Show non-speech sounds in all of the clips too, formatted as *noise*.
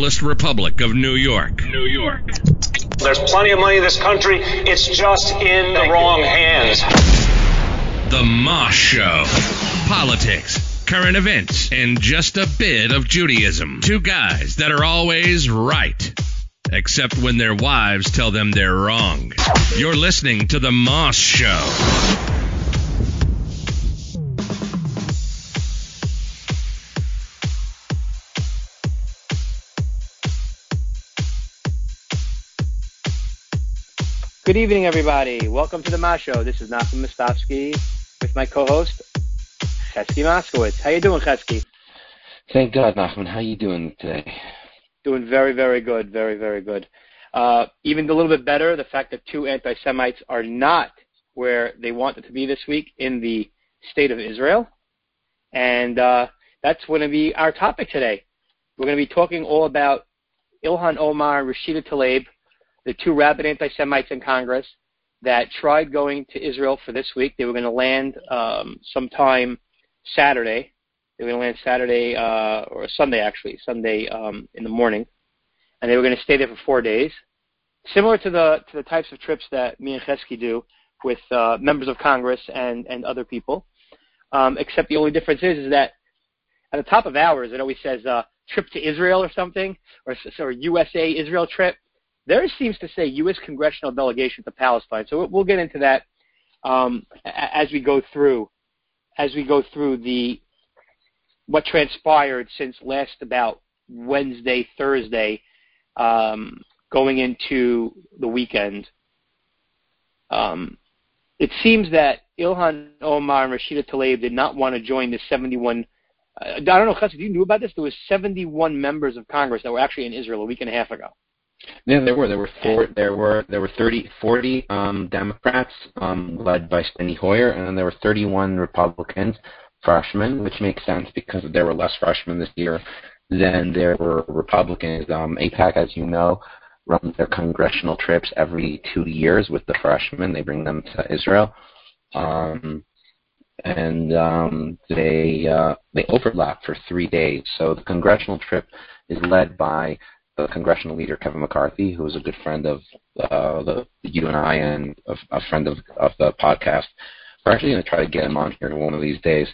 Socialist Republic of New York. New York. There's plenty of money in this country. It's just in the wrong hands. The Moss Show. Politics, current events, and just a bit of Judaism. Two guys that are always right. Except when their wives tell them they're wrong. You're listening to The Moss Show. Good evening, everybody. Welcome to the Ma Show. This is Nachum Mostovsky with my co-host Chesky Moskowitz. How you doing, Chesky? Thank God, Nachman. How are you doing today? Doing very, very good. Very, very good. Uh, even a little bit better, the fact that two anti-Semites are not where they wanted to be this week in the state of Israel, and uh, that's going to be our topic today. We're going to be talking all about Ilhan Omar Rashida Tlaib the two rabid anti-Semites in Congress that tried going to Israel for this week. They were going to land um, sometime Saturday. They were going to land Saturday uh, or Sunday, actually, Sunday um, in the morning, and they were going to stay there for four days. Similar to the to the types of trips that me and Chesky do with uh, members of Congress and and other people, um, except the only difference is is that at the top of ours it always says uh, trip to Israel or something, or, or USA Israel trip Theirs seems to say U.S. congressional delegation to Palestine. So we'll get into that um, as we go through as we go through the what transpired since last about Wednesday, Thursday, um, going into the weekend. Um, it seems that Ilhan Omar and Rashida Tlaib did not want to join the 71. Uh, I don't know, Chesky, you knew about this? There was 71 members of Congress that were actually in Israel a week and a half ago. Yeah, there were. There were four. There were there were 30, 40 um, Democrats um, led by Steny Hoyer, and then there were 31 Republicans, freshmen, which makes sense because there were less freshmen this year than there were Republicans. Um, AIPAC, as you know, runs their congressional trips every two years with the freshmen. They bring them to Israel, um, and um, they uh, they overlap for three days. So the congressional trip is led by congressional leader Kevin McCarthy, who is a good friend of uh, the you and I and a, a friend of, of the podcast. We're actually going to try to get him on here one of these days.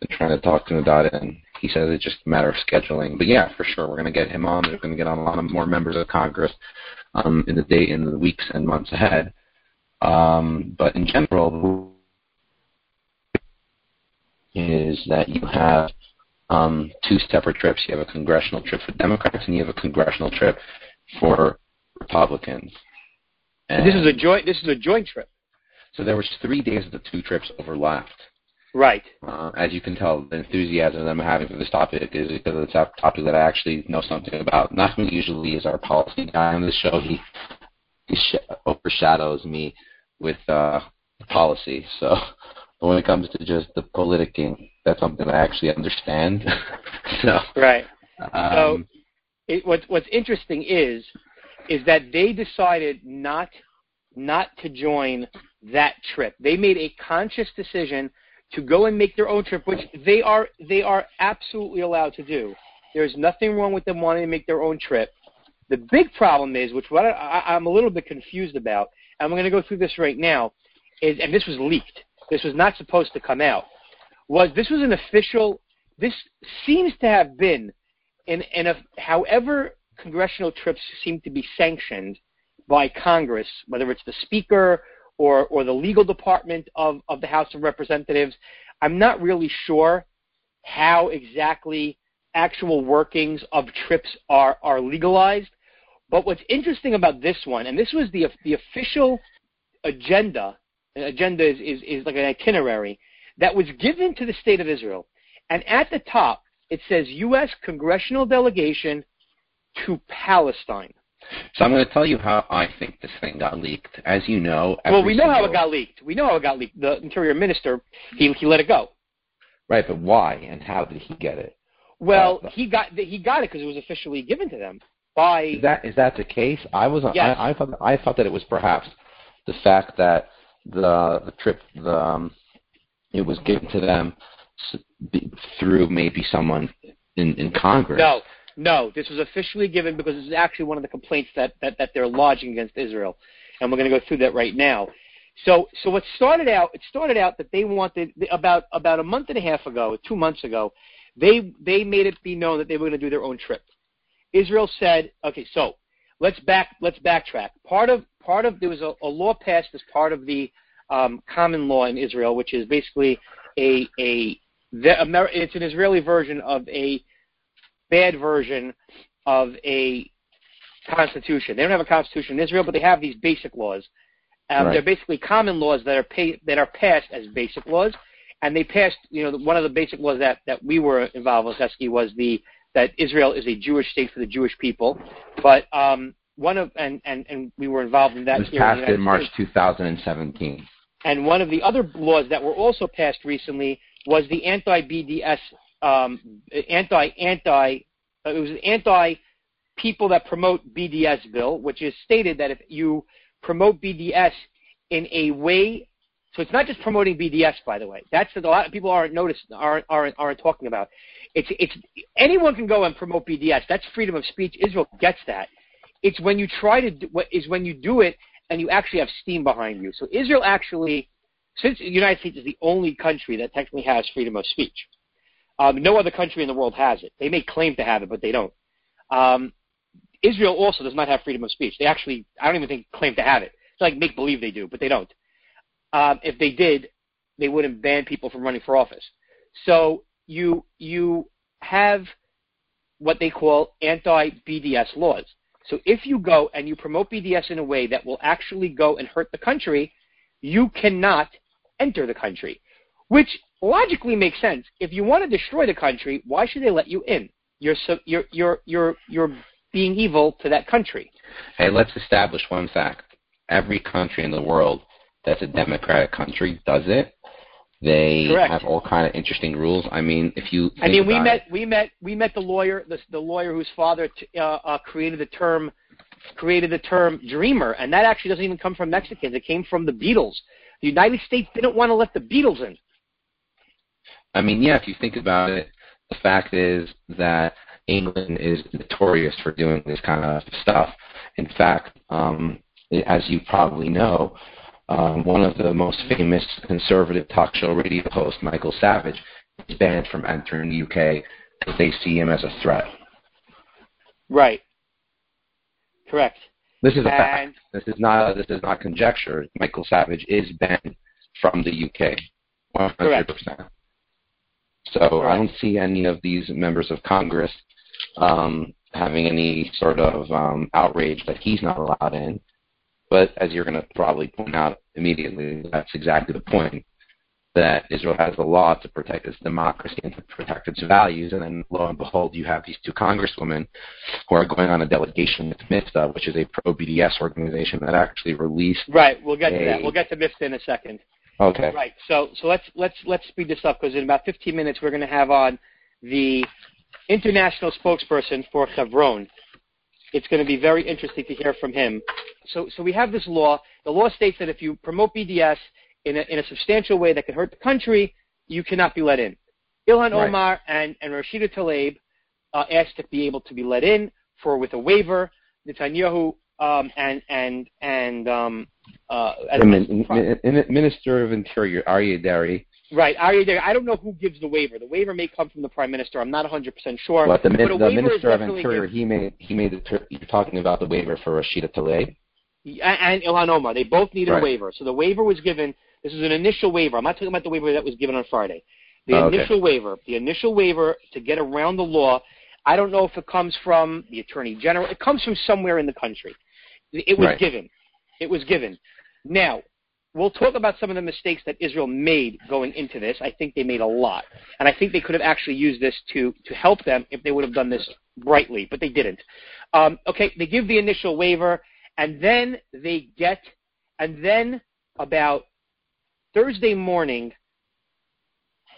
We're trying to talk to him about it, and he says it's just a matter of scheduling. But yeah, for sure, we're going to get him on. We're going to get on a lot of more members of Congress um, in the day in the weeks and months ahead. Um, but in general, is that you have um, two separate trips. You have a congressional trip for Democrats, and you have a congressional trip for Republicans. And this is a joint. This is a joint trip. So there was three days of the two trips overlapped. Right. Uh, as you can tell, the enthusiasm that I'm having for this topic is because it's a topic that I actually know something about. Nachman usually is our policy guy on the show. He, he sh- overshadows me with uh, policy. So but when it comes to just the politicking, that's something I actually understand. *laughs* so right. Um, so it, what's what's interesting is is that they decided not not to join that trip. They made a conscious decision to go and make their own trip, which they are they are absolutely allowed to do. There's nothing wrong with them wanting to make their own trip. The big problem is, which what I, I'm a little bit confused about, and I'm going to go through this right now, is and this was leaked this was not supposed to come out, was this was an official, this seems to have been, in, in a, however congressional trips seem to be sanctioned by Congress, whether it's the Speaker or, or the legal department of, of the House of Representatives, I'm not really sure how exactly actual workings of trips are, are legalized. But what's interesting about this one, and this was the, the official agenda agenda is, is, is like an itinerary that was given to the state of Israel. And at the top, it says U.S. congressional delegation to Palestine. So I'm going to tell you how I think this thing got leaked. As you know, well, we know how it got leaked. We know how it got leaked. The Interior Minister he he let it go. Right, but why and how did he get it? Well, uh, he got he got it because it was officially given to them by. Is that is that the case? I was yes. I, I thought I thought that it was perhaps the fact that the the trip the um, it was given to them through maybe someone in in Congress. No, No, this was officially given because this is actually one of the complaints that, that, that they're lodging against Israel, and we're going to go through that right now. So, so what started out? It started out that they wanted about about a month and a half ago, two months ago, they they made it be known that they were going to do their own trip. Israel said, okay, so let's back let's backtrack. Part of part of there was a, a law passed as part of the um, common law in Israel, which is basically a a the, it's an Israeli version of a bad version of a constitution. They don't have a constitution in Israel, but they have these basic laws um, right. They're basically common laws that are pay, that are passed as basic laws, and they passed. You know, one of the basic laws that, that we were involved with, Chesky, was the that Israel is a Jewish state for the Jewish people. But um, one of and, and, and we were involved in that. It was passed in, in March 2017. And one of the other laws that were also passed recently was the anti-BDS, um, anti-anti. It was an anti people that promote BDS bill, which is stated that if you promote BDS in a way. So it's not just promoting BDS, by the way. That's a lot of people aren't noticed, aren't, aren't, aren't talking about. It's, it's anyone can go and promote BDS. That's freedom of speech. Israel gets that. It's when you try to do, is when you do it and you actually have steam behind you. So Israel actually, since the United States is the only country that technically has freedom of speech, um, no other country in the world has it. They may claim to have it, but they don't. Um, Israel also does not have freedom of speech. They actually, I don't even think, claim to have it. It's like make believe they do, but they don't. Um, if they did, they wouldn't ban people from running for office. So you you have what they call anti-BDS laws. So if you go and you promote BDS in a way that will actually go and hurt the country, you cannot enter the country, which logically makes sense. If you want to destroy the country, why should they let you in? You're so, you're you're you're you're being evil to that country. Hey, let's establish one fact. Every country in the world that's a democratic country does it. They Correct. have all kind of interesting rules. I mean, if you I mean, we met it, we met we met the lawyer the, the lawyer whose father t- uh, uh, created the term created the term dreamer, and that actually doesn't even come from Mexicans. It came from the Beatles. The United States didn't want to let the Beatles in. I mean, yeah, if you think about it, the fact is that England is notorious for doing this kind of stuff. In fact, um, as you probably know, um, one of the most famous conservative talk show radio hosts, Michael Savage, is banned from entering the UK because they see him as a threat. Right. Correct. This is a and fact. This is not. This is not conjecture. Michael Savage is banned from the UK. One hundred percent. So Correct. I don't see any of these members of Congress um, having any sort of um, outrage that he's not allowed in. But as you're going to probably point out immediately, that's exactly the point. That Israel has the law to protect its democracy and to protect its values, and then lo and behold, you have these two congresswomen who are going on a delegation with MIFTA, which is a pro BDS organization that actually released. Right, we'll get a, to that. We'll get to MIFTA in a second. Okay. Right. So so let's let's let's speed this up because in about 15 minutes we're going to have on the international spokesperson for Chevron. It's going to be very interesting to hear from him. So, so we have this law. The law states that if you promote BDS in a, in a substantial way that could hurt the country, you cannot be let in. Ilhan right. Omar and, and Rashida Tlaib uh, asked to be able to be let in for with a waiver. Netanyahu um, and and and um, uh, Minister of Interior Aryeh Deri Right, I don't know who gives the waiver. The waiver may come from the prime minister. I'm not 100 percent sure. But the, but the minister of interior, he made he made the you're talking about the waiver for Rashida Tlaib and Ilhan Omar. They both needed right. a waiver. So the waiver was given. This is an initial waiver. I'm not talking about the waiver that was given on Friday. The oh, initial okay. waiver, the initial waiver to get around the law. I don't know if it comes from the attorney general. It comes from somewhere in the country. It was right. given. It was given. Now, we'll talk about some of the mistakes that Israel made going into this. I think they made a lot, and I think they could have actually used this to to help them if they would have done this brightly, but they didn't. Um, okay, they give the initial waiver, and then they get, and then about Thursday morning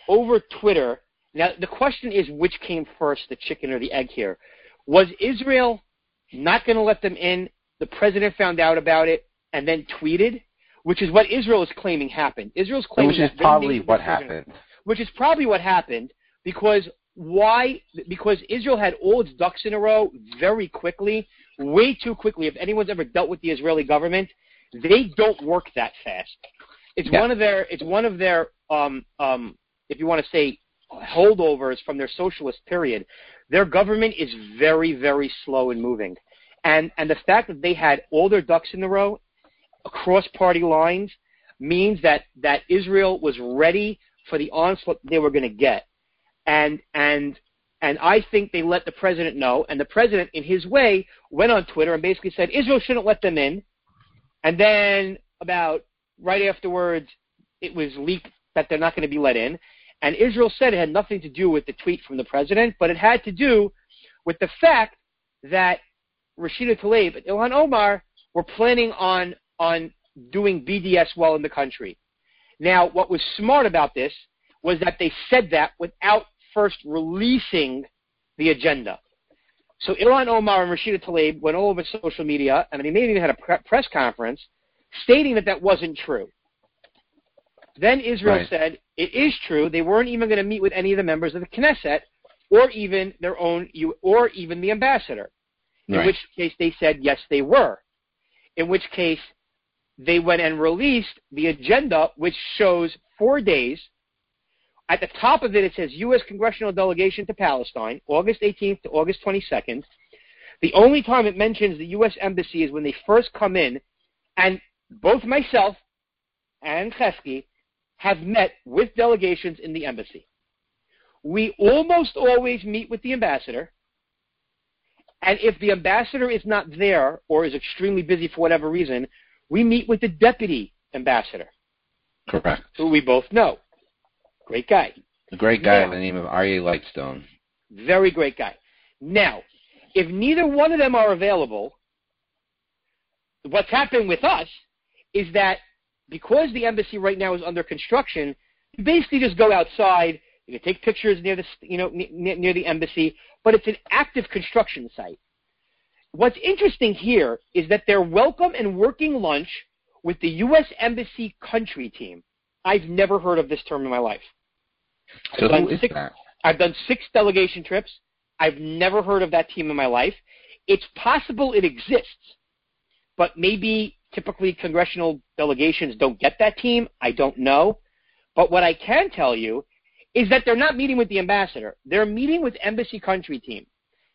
over Twitter. Now the question is, which came first, the chicken or the egg? Here, was Israel not going to let them in? The president found out about it and then tweeted which is what Israel is claiming happened. Israel's claiming which is probably what happened. Which is probably what happened because why? Because Israel had all its ducks in a row very quickly, way too quickly. If anyone's ever dealt with the Israeli government, they don't work that fast. It's Yeah. one of their. It's one of their. Um, um, if you want to say holdovers from their socialist period. Their government is very, very slow in moving, and and the fact that they had all their ducks in a row across party lines means that that Israel was ready for the onslaught they were going to get, and and and I think they let the president know, and the president, in his way, went on Twitter and basically said Israel shouldn't let them in, and then about right afterwards, it was leaked that they're not going to be let in, and Israel said it had nothing to do with the tweet from the president, but it had to do with the fact that Rashida Tlaib and Ilhan Omar were planning on on doing BDS well in the country. Now, what was smart about this was that they said that without first releasing the agenda. So Ilhan Omar and Rashida Tlaib went all over social media, and they maybe even had a pre- press conference stating that that wasn't true. Then Israel Right. said it is true. They weren't even going to meet with any of the members of the Knesset, or even their own, or even the ambassador. In Right. which case they said yes, they were. In which case they went and released the agenda, which shows four days. At the top of it, it says U.S. congressional delegation to Palestine, August 18th to August 22nd. The only time it mentions the U.S. embassy is when they first come in, and both myself and Chesky have met with delegations in the embassy. We almost always meet with the ambassador, and if the ambassador is not there or is extremely busy for whatever reason, we meet with the deputy ambassador, Correct. who we both know. Great guy. A great guy Yeah. by the name of Aryeh Lightstone. Very great guy. Now, if neither one of them are available, what's happening with us is that because the embassy right now is under construction, you basically just go outside. You can take pictures near the you know near, near the embassy, but it's an active construction site. What's interesting here is that their welcome and working lunch with the U.S. Embassy country team. I've never heard of this term in my life. So who is six-? I've done six delegation trips. I've never heard of that team in my life. It's possible it exists, but maybe typically congressional delegations don't get that team. I don't know. But what I can tell you is that they're not meeting with the ambassador. They're meeting with embassy country team.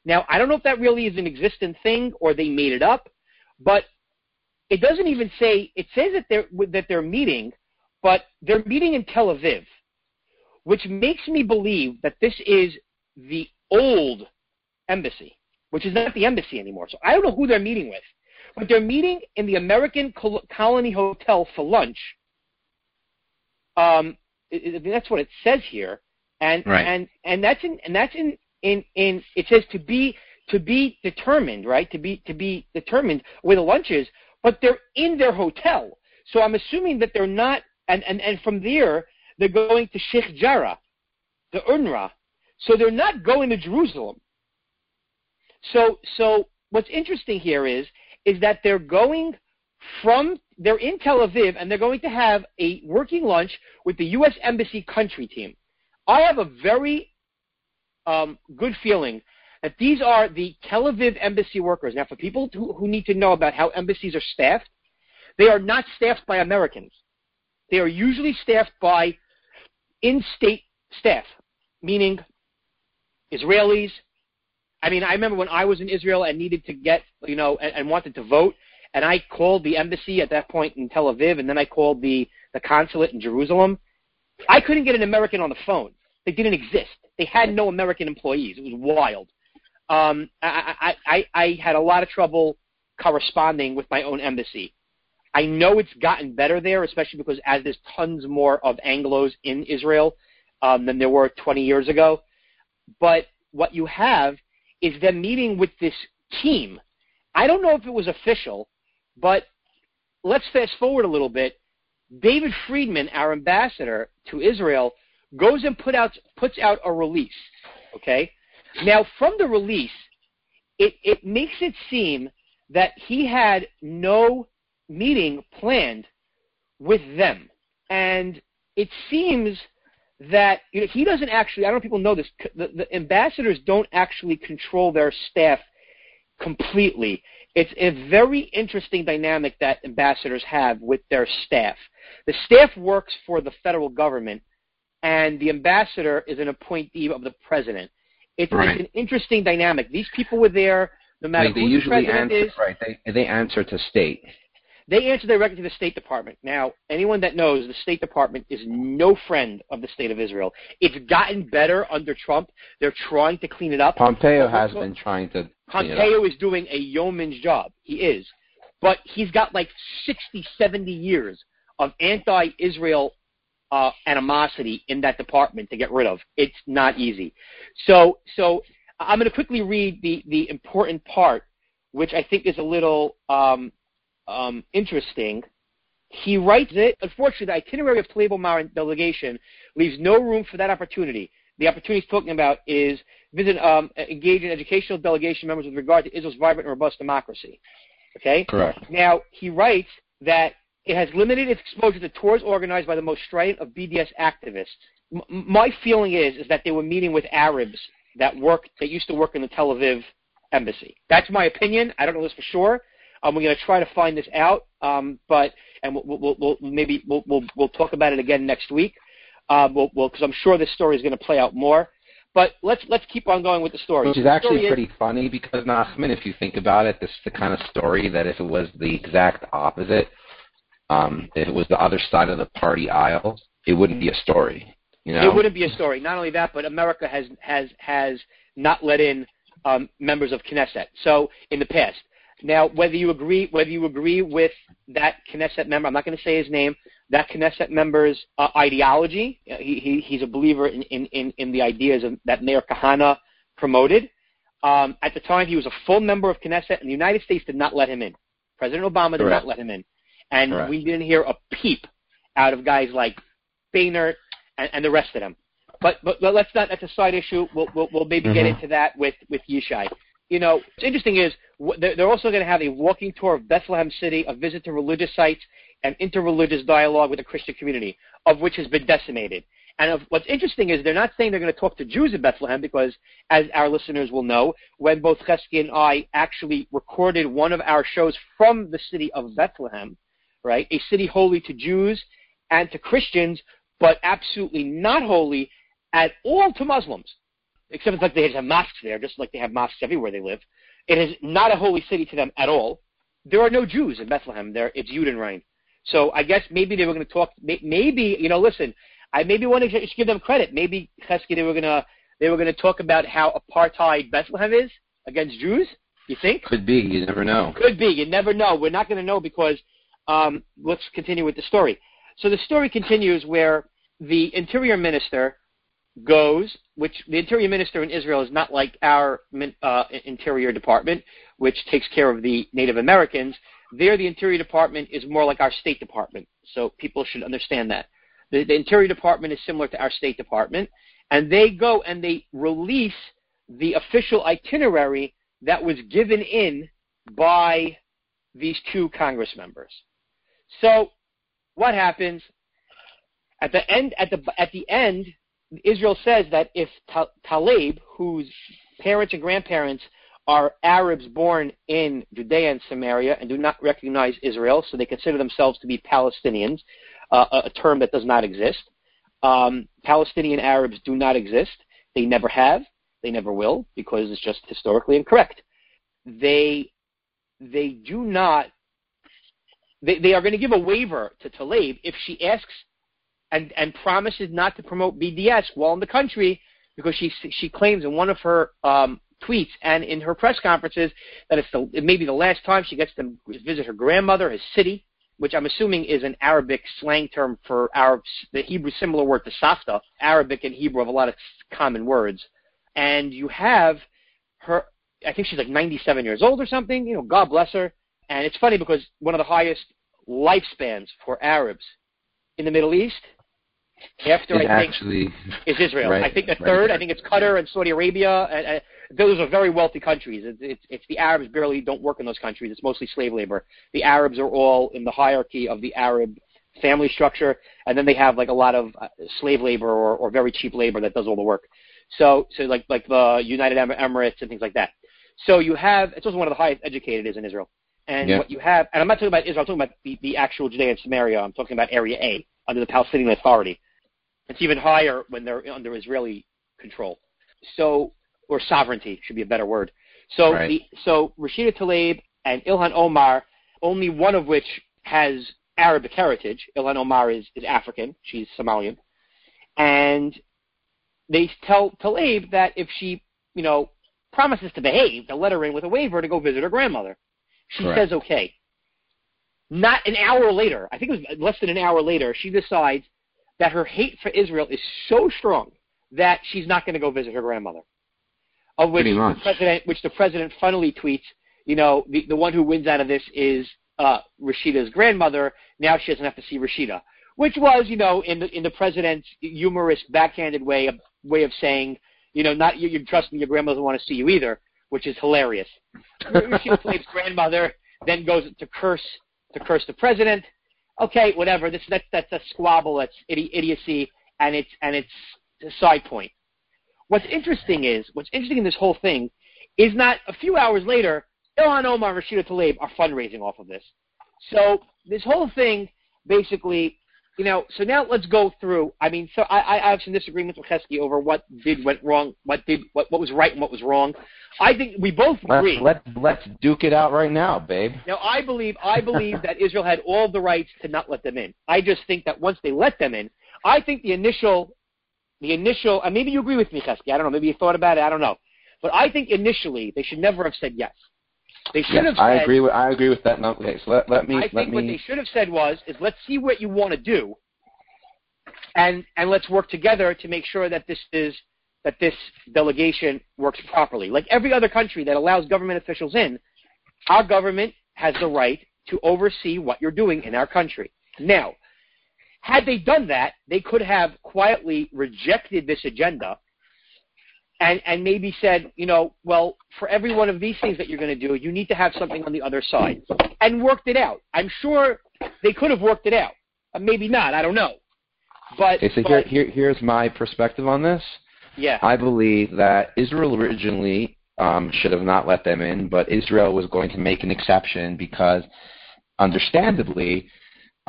Now, I don't know if that really is an existent thing or they made it up, but it doesn't even say, it says that they're, that they're meeting, but they're meeting in Tel Aviv which makes me believe that this is the old embassy, which is not the embassy anymore. So I don't know who they're meeting with, but they're meeting in the American Col- Colony Hotel for lunch. Um, I- I- that's what it says here, and Right. and and that's in and that's in in in it says to be to be determined, right? To be to be determined where the lunch is, but they're in their hotel. So I'm assuming that they're not, and and and from there they're going to Sheikh Jarrah, the UNRWA. So they're not going to Jerusalem. So so what's interesting here is is that they're going from they're in Tel Aviv and they're going to have a working lunch with the U.S. Embassy country team. I have a very um, good feeling that these are the Tel Aviv embassy workers. Now, for people who, who need to know about how embassies are staffed, they are not staffed by Americans. They are usually staffed by in-state staff, meaning Israelis. I mean, I remember when I was in Israel and needed to get, you know, and, and wanted to vote, and I called the embassy at that point in Tel Aviv, and then I called the, the consulate in Jerusalem. I couldn't get an American on the phone. They didn't exist. They had no American employees. It was wild. Um, I, I, I, I had a lot of trouble corresponding with my own embassy. I know it's gotten better there, especially because as there's tons more of Anglos in Israel um, than there were 20 years ago. But what you have is them meeting with this team. I don't know if it was official, but let's fast forward a little bit. David Friedman, our ambassador to Israel, goes and put out, puts out a release. Okay? Now, from the release, it, it makes it seem that he had no meeting planned with them. And it seems that you know he doesn't actually. I don't know if people know this. The, the ambassadors don't actually control their staff completely. It's a very interesting dynamic that ambassadors have with their staff. The staff works for the federal government, and the ambassador is an appointee of the president. It's, Right. it's an interesting dynamic. These people were there no matter Like, they who the president answer is. right. They they answer to state. They answer directly to the State Department. Now, anyone that knows the State Department is no friend of the State of Israel. It's gotten better under Trump. They're trying to clean it up. Pompeo has been trying to clean it up. Pompeo is doing a yeoman's job. He is. But he's got like 60, 70 years of anti Israel uh, animosity in that department to get rid of. It's not easy. So, so I'm going to quickly read the, the important part, which I think is a little um, um, interesting. He writes it. Unfortunately, the itinerary of Tlaib Omar delegation leaves no room for that opportunity. The opportunity he's talking about is visit, um, engage in educational delegation members with regard to Israel's vibrant and robust democracy. Okay? Correct. Now, he writes that it has limited its exposure to tours organized by the most strident of BDS activists. M- my feeling is, is that they were meeting with Arabs that worked, that used to work in the Tel Aviv embassy. That's my opinion. I don't know this for sure. Um, we're going to try to find this out, um, but and we'll, we'll, we'll maybe we'll, we'll we'll talk about it again next week. Uh, we'll because I'm sure this story is going to play out more. But let's let's keep on going with the story. Which is actually pretty funny because Nachman, if you think about it, this is the kind of story that if it was the exact opposite, um, if it was the other side of the party aisle, it wouldn't be a story. You know, It wouldn't be a story. Not only that, but America has has has not let in um, members of Knesset. So in the past, now whether you agree whether you agree with that Knesset member, I'm not going to say his name. That Knesset member's uh, ideology. uh, He, he he's a believer in in in, in the ideas of, that Meir Kahane promoted. Um, at the time, he was a full member of Knesset, and the United States did not let him in. President Obama did Correct. not let him in, and Correct. we didn't hear a peep out of guys like Boehner and, and the rest of them. But but but let's not. That's a side issue. We'll we'll, we'll maybe get Mhm. into that with with Yishai. You know, what's interesting is they're they're also going to have a walking tour of Bethlehem City, a visit to religious sites, and interreligious dialogue with the Christian community, of which has been decimated. And of, what's interesting is they're not saying they're going to talk to Jews in Bethlehem because, as our listeners will know, when both Chesky and I actually recorded one of our shows from the city of Bethlehem, right, a city holy to Jews and to Christians, but absolutely not holy at all to Muslims. Except it's like they have mosques there, just like they have mosques everywhere they live. It is not a holy city to them at all. There are no Jews in Bethlehem. There, it's Judenrein. So I guess maybe they were going to talk. Maybe you know, listen, I maybe want to just give them credit. Maybe Chesky, they were going to they were going to talk about how apartheid Bethlehem is against Jews. You think? could be. You never know. Could be. You never know. We're not going to know because um, let's continue with the story. So the story continues where the interior minister goes, which the interior minister in Israel is not like our uh, interior department, which takes care of the Native Americans. There, the interior department is more like our State Department. So people should understand that. The, the interior department is similar to our State Department, and they go and they release the official itinerary that was given in by these two Congress members. So, what happens at the end? At the at the end, Israel says that if Ta- Tlaib, whose parents and grandparents are Arabs born in Judea and Samaria and do not recognize Israel, so they consider themselves to be Palestinians, uh, a, a term that does not exist. Um, Palestinian Arabs do not exist. They never have. They never will because it's just historically incorrect. They they do not. They, they are going to give a waiver to Tlaib if she asks and and promises not to promote BDS while in the country because she she claims in one of her um, tweets and in her press conferences that it's the it may be the last time she gets to visit her grandmother, his city, which I'm assuming is an Arabic slang term for Arabs, the Hebrew similar word to Safta. Arabic and Hebrew have a lot of common words, and you have her. I think she's like 97 years old or something. You know, God bless her. And it's funny because one of the highest lifespans for Arabs in the Middle East, after It I think actually, is Israel. Right, I think the third. I think it's Qatar and Saudi Arabia. And, and those are very wealthy countries. It's, it's, it's the Arabs barely don't work in those countries. It's mostly slave labor. The Arabs are all in the hierarchy of the Arab family structure, and then they have like a lot of uh, slave labor or, or very cheap labor that does all the work. So, so like like the United Emirates and things like that. So you have it's also one of the highest educated is in Israel. And Yeah. what you have, and I'm not talking about Israel, I'm talking about the, the actual Judea and Samaria. I'm talking about Area A under the Palestinian Authority. It's even higher when they're under Israeli control. So, or sovereignty should be a better word. So, Right. the, so Rashida Tlaib and Ilhan Omar, only one of which has Arabic heritage. Ilhan Omar is, is African. She's Somalian. And they tell Tlaib that if she, you know, promises to behave, they'll let her in with a waiver to go visit her grandmother. She Correct. says okay. Not an hour later, I think it was less than an hour later, she decides that her hate for Israel is so strong that she's not going to go visit her grandmother. Of which Pretty the president, which the president funnily tweets, you know, the, the one who wins out of this is uh, Rashida's grandmother. Now she doesn't have to see Rashida, which was, you know, in the in the president's humorous, backhanded way of way of saying, you know, not you, you trust me, your grandmother doesn't want to see you either, which is hilarious. Rashida Tlaib's *laughs* grandmother then goes to curse to curse the president. Okay, whatever. This that's that's a squabble. That's idi- idiocy, and it's and it's a side point. What's interesting is what's interesting in this whole thing is not a few hours later, Ilhan Omar and Rashida Tlaib are fundraising off of this. So this whole thing basically, you know, so now let's go through. I mean, so I, I have some disagreements with Chesky over what did went wrong, what did what, what was right and what was wrong. I think we both agree. Let's agree. let let's duke it out right now, babe. Now, I believe I believe *laughs* that Israel had all the rights to not let them in. I just think that once they let them in, I think the initial, the initial, and maybe you agree with me, Chesky. I don't know. Maybe you thought about it. I don't know. But I think initially they should never have said yes. They should Yes, have. I agree with I agree with that. No, okay, so let, let me I think what they should have said was, is let's see what you want to do, and and let's work together to make sure that this is that this delegation works properly. Like every other country that allows government officials in, our government has the right to oversee what you're doing in our country. Now, had they done that, they could have quietly rejected this agenda and, and maybe said, you know, well, for every one of these things that you're going to do, you need to have something on the other side and worked it out. I'm sure they could have worked it out. Uh, maybe not. I don't know. But, Okay, so but here, here here's my perspective on this. yeah, I believe that Israel originally um, should have not let them in, but Israel was going to make an exception because, understandably,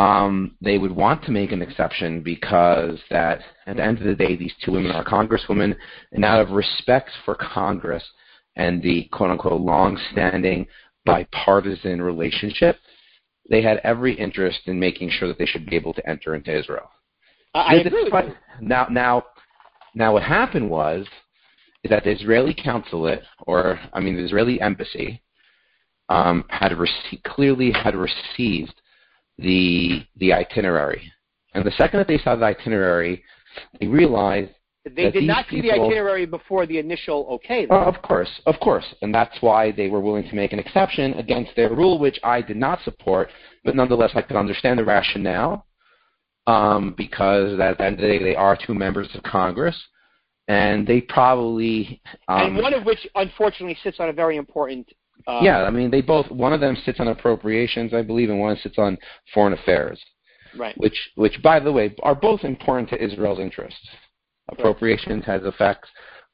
um, they would want to make an exception because that at the end of the day, these two women are congresswomen, and out of respect for Congress and the quote unquote long-standing bipartisan relationship, they had every interest in making sure that they should be able to enter into Israel. I agree with you. Now, now, now, what happened was is that the Israeli consulate, or I mean, the Israeli embassy, um, had rece- clearly had received the the itinerary, and the second that they saw the itinerary, they realized, They did not see the itinerary before the initial okay. though. oh, of course, of course, and that's why they were willing to make an exception against their rule, which I did not support, but nonetheless, I could understand the rationale um, because at the end of the day, they are two members of Congress, and they probably um, and one of which, unfortunately, sits on a very important. Uh, yeah, I mean, they both one of them sits on appropriations, I believe, and one sits on foreign affairs, Right. which which by the way are both important to Israel's interests. Appropriations has effects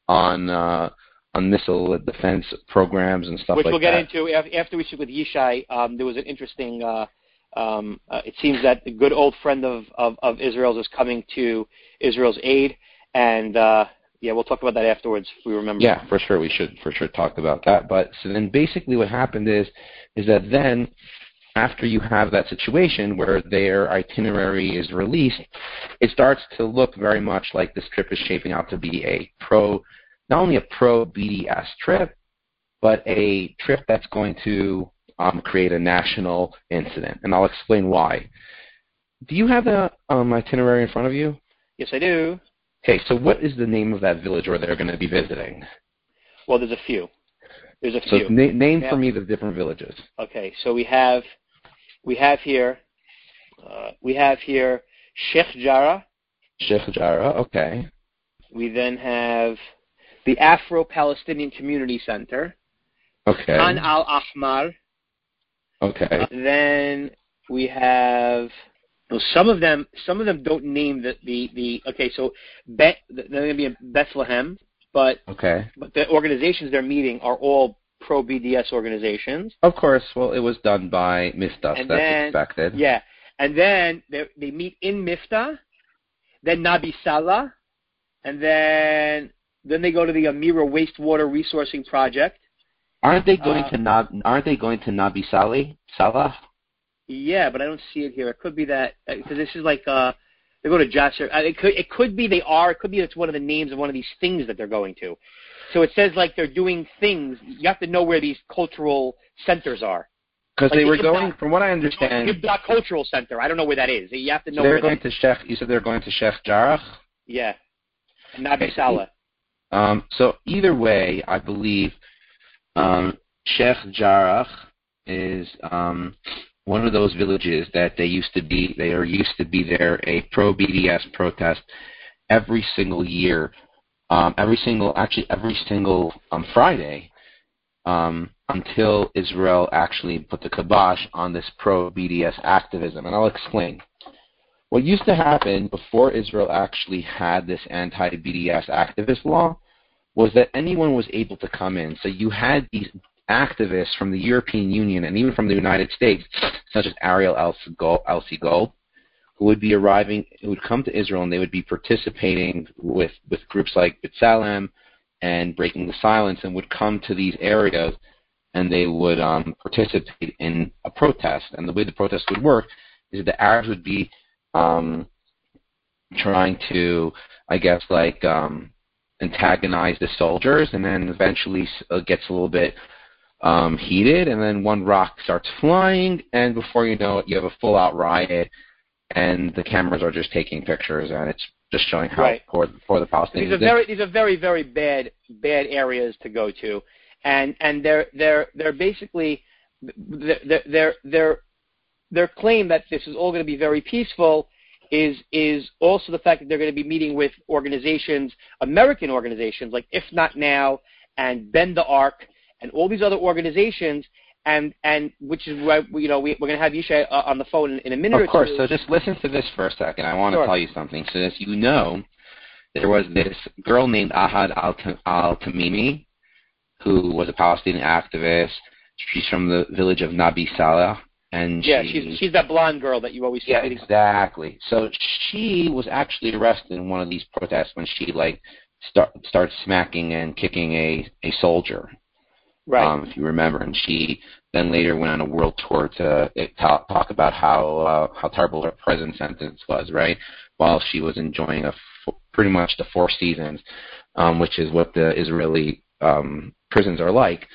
on uh, on missile defense programs and stuff like that. which we'll get into after we speak with Yishai. Um, there was an interesting. Uh, um, uh, it seems that the good old friend of, of, of Israel's is coming to Israel's aid, and uh, yeah, we'll talk about that afterwards if we remember. Yeah, for sure. We should for sure talk about that. But so then basically what happened is is that then after you have that situation where their itinerary is released, it starts to look very much like this trip is shaping out to be a pro not only a pro BDS trip, but a trip that's going to um, create a national incident. And I'll explain why. Do you have the um, itinerary in front of you? Yes, I do. Okay, so what is the name of that village where they're going to be visiting? Well, there's a few. There's a So few. na- name Yeah. for me the different villages. Okay, so we have we have here uh, we have here Sheikh Jarrah. Sheikh Jarrah, okay. We then have the Afro-Palestinian Community Center, Okay. Khan Al Ahmar. Okay. Then we have Well, some of them, some of them don't name the the, the okay. So Bet, they're going to be in Bethlehem, but Okay. but the organizations they're meeting are all pro BDS organizations. Of course. Well, it was done by Mistas. And That's then- expected. Yeah, and then they they meet in Mifta, then Nabi Salah, and then then they go to the Amira Wastewater Resourcing Project. Aren't they going Uh, to Nab? Aren't they going to Nabi Saleh? Salah? Yeah, but I don't see it here. It could be that because this is like uh they go to Jasser. Uh, it could it could be they are. It could be it's one of the names of one of these things that they're going to. So it says like they're doing things. You have to know where these cultural centers are. Because Like they were going, from what I understand, Ibda Cultural Center. I don't know where that is. You have to know they're where. going that, to Sheikh. You said they're going to Sheikh Jarrah. yeah, Nabi Salah. Um, so either way, I believe um, Sheikh Jarrah is um, one of those villages that they used to be. They are used to be there a pro BDS protest every single year, um, every single actually every single um, Friday um, until Israel actually put the kibosh on this pro BDS activism, and I'll explain. What used to happen before Israel actually had this anti BDS activist law was that anyone was able to come in. So you had these activists from the European Union and even from the United States, such as Ariel Elsie Gold, who would be arriving, who would come to Israel and they would be participating with, with groups like B'Tselem and Breaking the Silence and would come to these areas and they would um, participate in a protest. And the way the protest would work is that the Arabs would be um, trying to, I guess, like um, antagonize the soldiers, and then eventually uh, gets a little bit um, heated, and then one rock starts flying, and before you know it, you have a full-out riot, and the cameras are just taking pictures, and it's just showing how Right. poor, poor the These Palestinians. are very these are very very bad bad areas to go to, and and they're they're they're basically their their their their claim that this is all going to be very peaceful is is also the fact that they're going to be meeting with organizations, American organizations like If Not Now and Bend the Arc and all these other organizations, and and which is why you know we, we're going to have Yishai uh, on the phone in, in a minute Of course. So just listen to this for a second. I want Sure. to tell you something. So as you know, there was this girl named Ahad Al Tamimi, who was a Palestinian activist. She's from the village of Nabi Salah, and yeah, she, she's she's that blonde girl that you always see. yeah, meeting- exactly. So she was actually arrested in one of these protests when she like start started smacking and kicking a a soldier right. um, if you remember. And she then later went on a world tour to uh, talk, talk about how uh, how terrible her prison sentence was, right? While she was enjoying a f- pretty much the four seasons, um, which is what the Israeli um, prisons are like.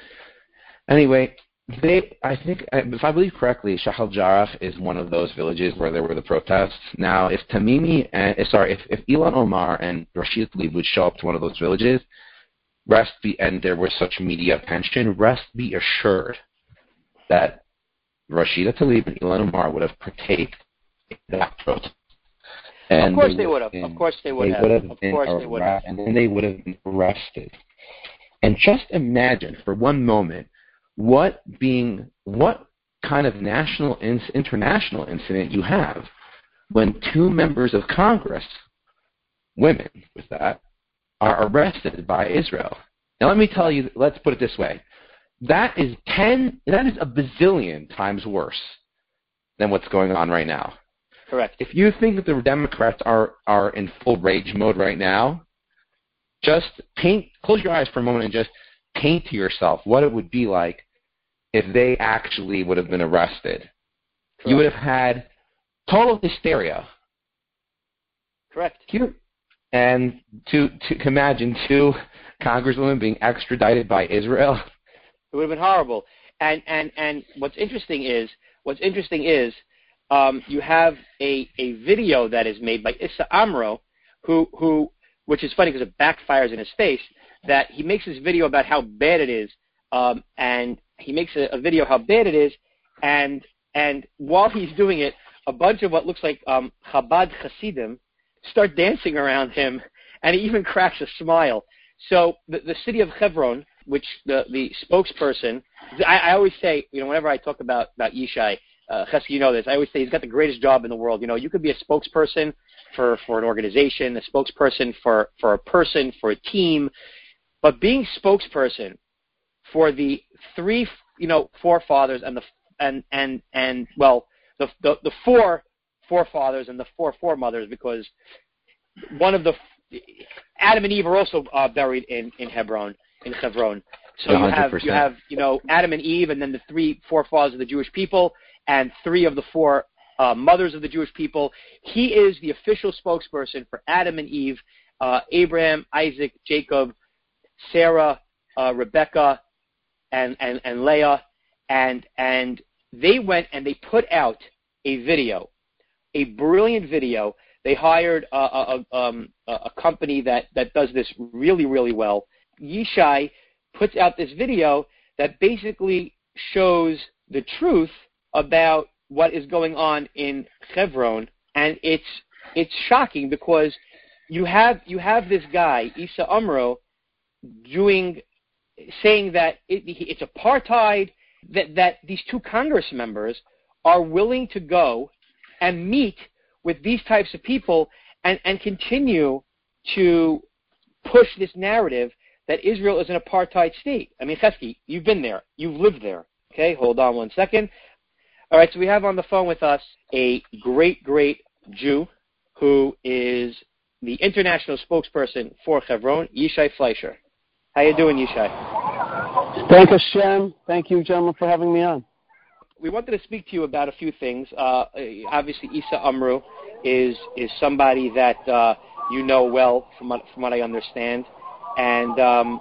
Anyway, they I think if I believe correctly, Sheikh Jarrah is one of those villages where there were the protests. Now, if Tamimi and eh, sorry, if, if Ilhan Omar and Rashid Tlaib would show up to one of those villages, rest be and there was such media attention, rest be assured that Rashida Tlaib and Ilhan Omar would have partaken in that protest. And of course they would have. been- Of course they would they have. would have Of course they would have. and then they would have been arrested. And just imagine for one moment what being what kind of national in, international incident you have when two members of Congress, women with that, are arrested by Israel. Now let me tell you, let's put it this way. That is ten that is a bazillion times worse than what's going on right now Correct. if you think that the Democrats are are in full rage mode right now, just paint close your eyes for a moment and just paint to yourself what it would be like if they actually would have been arrested. You would have had total hysteria. Correct. Cute. And to to imagine two congresswomen being extradited by Israel. *laughs* It would have been horrible. And and and what's interesting is what's interesting is um, you have a a video that is made by Issa Amro, who who which is funny because it backfires in his face. That he makes this video about how bad it is, um, and he makes a, a video how bad it is, and and while he's doing it, a bunch of what looks like um, Chabad Hasidim start dancing around him, and he even cracks a smile. So the, the city of Hebron, which the, the spokesperson, I, I always say, you know, whenever I talk about, about Yishai, uh, Chesky, you know this. I always say he's got the greatest job in the world. You know, you could be a spokesperson for for an organization, a spokesperson for for a person, for a team, but being spokesperson for the three, you know, forefathers and the and and and well, the the, the four forefathers and the four foremothers, because one of the Adam and Eve are also uh, buried in in Hebron in Hebron. So you have you have you know Adam and Eve, and then the three forefathers of the Jewish people, and three of the four uh, mothers of the Jewish people. He is the official spokesperson for Adam and Eve, uh, Abraham, Isaac, Jacob, Sarah, uh, Rebecca, and, and and Leah, and and they went and they put out a video, a brilliant video. They hired a, a, a, um, a company that that does this really really well. Yishai puts out this video that basically shows the truth about what is going on in Hebron, and it's it's shocking because you have you have this guy Issa Amro doing saying that it, it's apartheid that that these two Congress members are willing to go and meet with these types of people and and continue to push this narrative that Israel is an apartheid state. I mean, Chesky, you've been there. You've lived there. Okay, hold on one second. All right, so we have on the phone with us a great, great Jew who is the international spokesperson for Hebron, Yishai Fleisher. How you doing, Yishai? Thank Hashem. Thank you, gentlemen, for having me on. We wanted to speak to you about a few things. Uh, obviously, Issa Amro is is somebody that uh, you know well, from what, from what I understand, and um,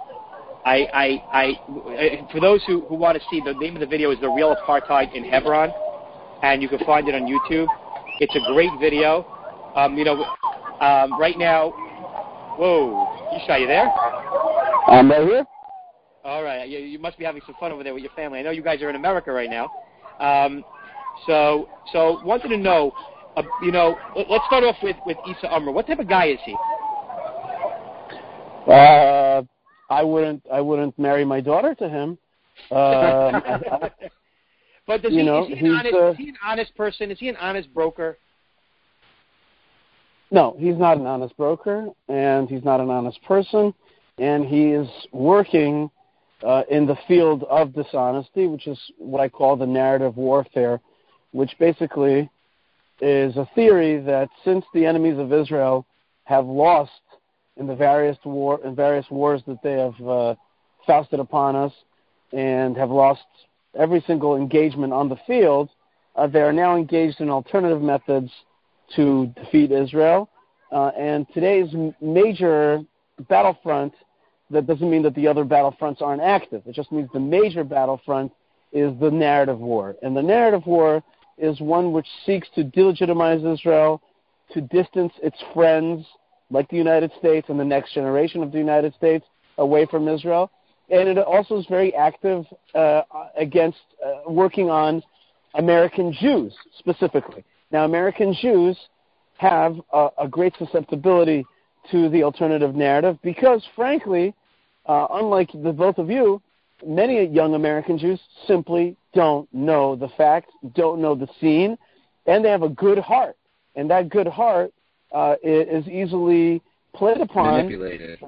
I, I, I, for those who, who want to see, the name of the video is "The Real Apartheid in Hebron," and you can find it on YouTube. It's a great video. Um, you know, um, right now, whoa, Yishai, you there? I'm right here. All right, you, you must be having some fun over there with your family. I know you guys are in America right now. Um, so, so wanted to know, uh, you know, let- let's start off with with Issa Amro. What type of guy is he? Uh, I wouldn't. I wouldn't marry my daughter to him. I, I, *laughs* but does you he, know, is, he honest, uh, is he an honest person? Is he an honest broker? no, he's not an honest broker, and he's not an honest person, and he is working uh, in the field of dishonesty, which is what I call the narrative warfare, which basically is a theory that since the enemies of Israel have lost in the various war in various wars that they have uh, foisted upon us and have lost every single engagement on the field, uh, they are now engaged in alternative methods to defeat Israel. Uh, and today's major battlefront, that doesn't mean that the other battlefronts aren't active. It just means the major battlefront is the narrative war. And the narrative war is one which seeks to delegitimize Israel, to distance its friends, like the United States and the next generation of the United States, away from Israel. And it also is very active uh, against uh, working on American Jews specifically. Now, American Jews have a, a great susceptibility to the alternative narrative because, frankly, uh, unlike the both of you, many young American Jews simply don't know the facts, don't know the scene, and they have a good heart. And that good heart uh, is easily played upon Manipulated.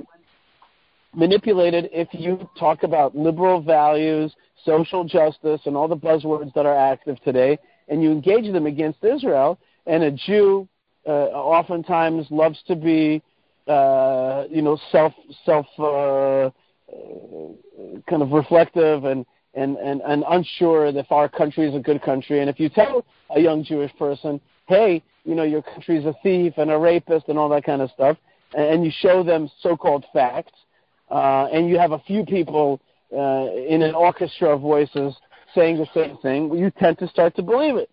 manipulated if you talk about liberal values, social justice, and all the buzzwords that are active today, and you engage them against Israel. And a Jew uh, oftentimes loves to be, uh, you know, self self uh, uh, kind of reflective and. And, and, and unsure if our country is a good country. And if you tell a young Jewish person, hey, you know, your country's a thief and a rapist and all that kind of stuff, and you show them so-called facts, uh, and you have a few people uh, in an orchestra of voices saying the same thing, you tend to start to believe it.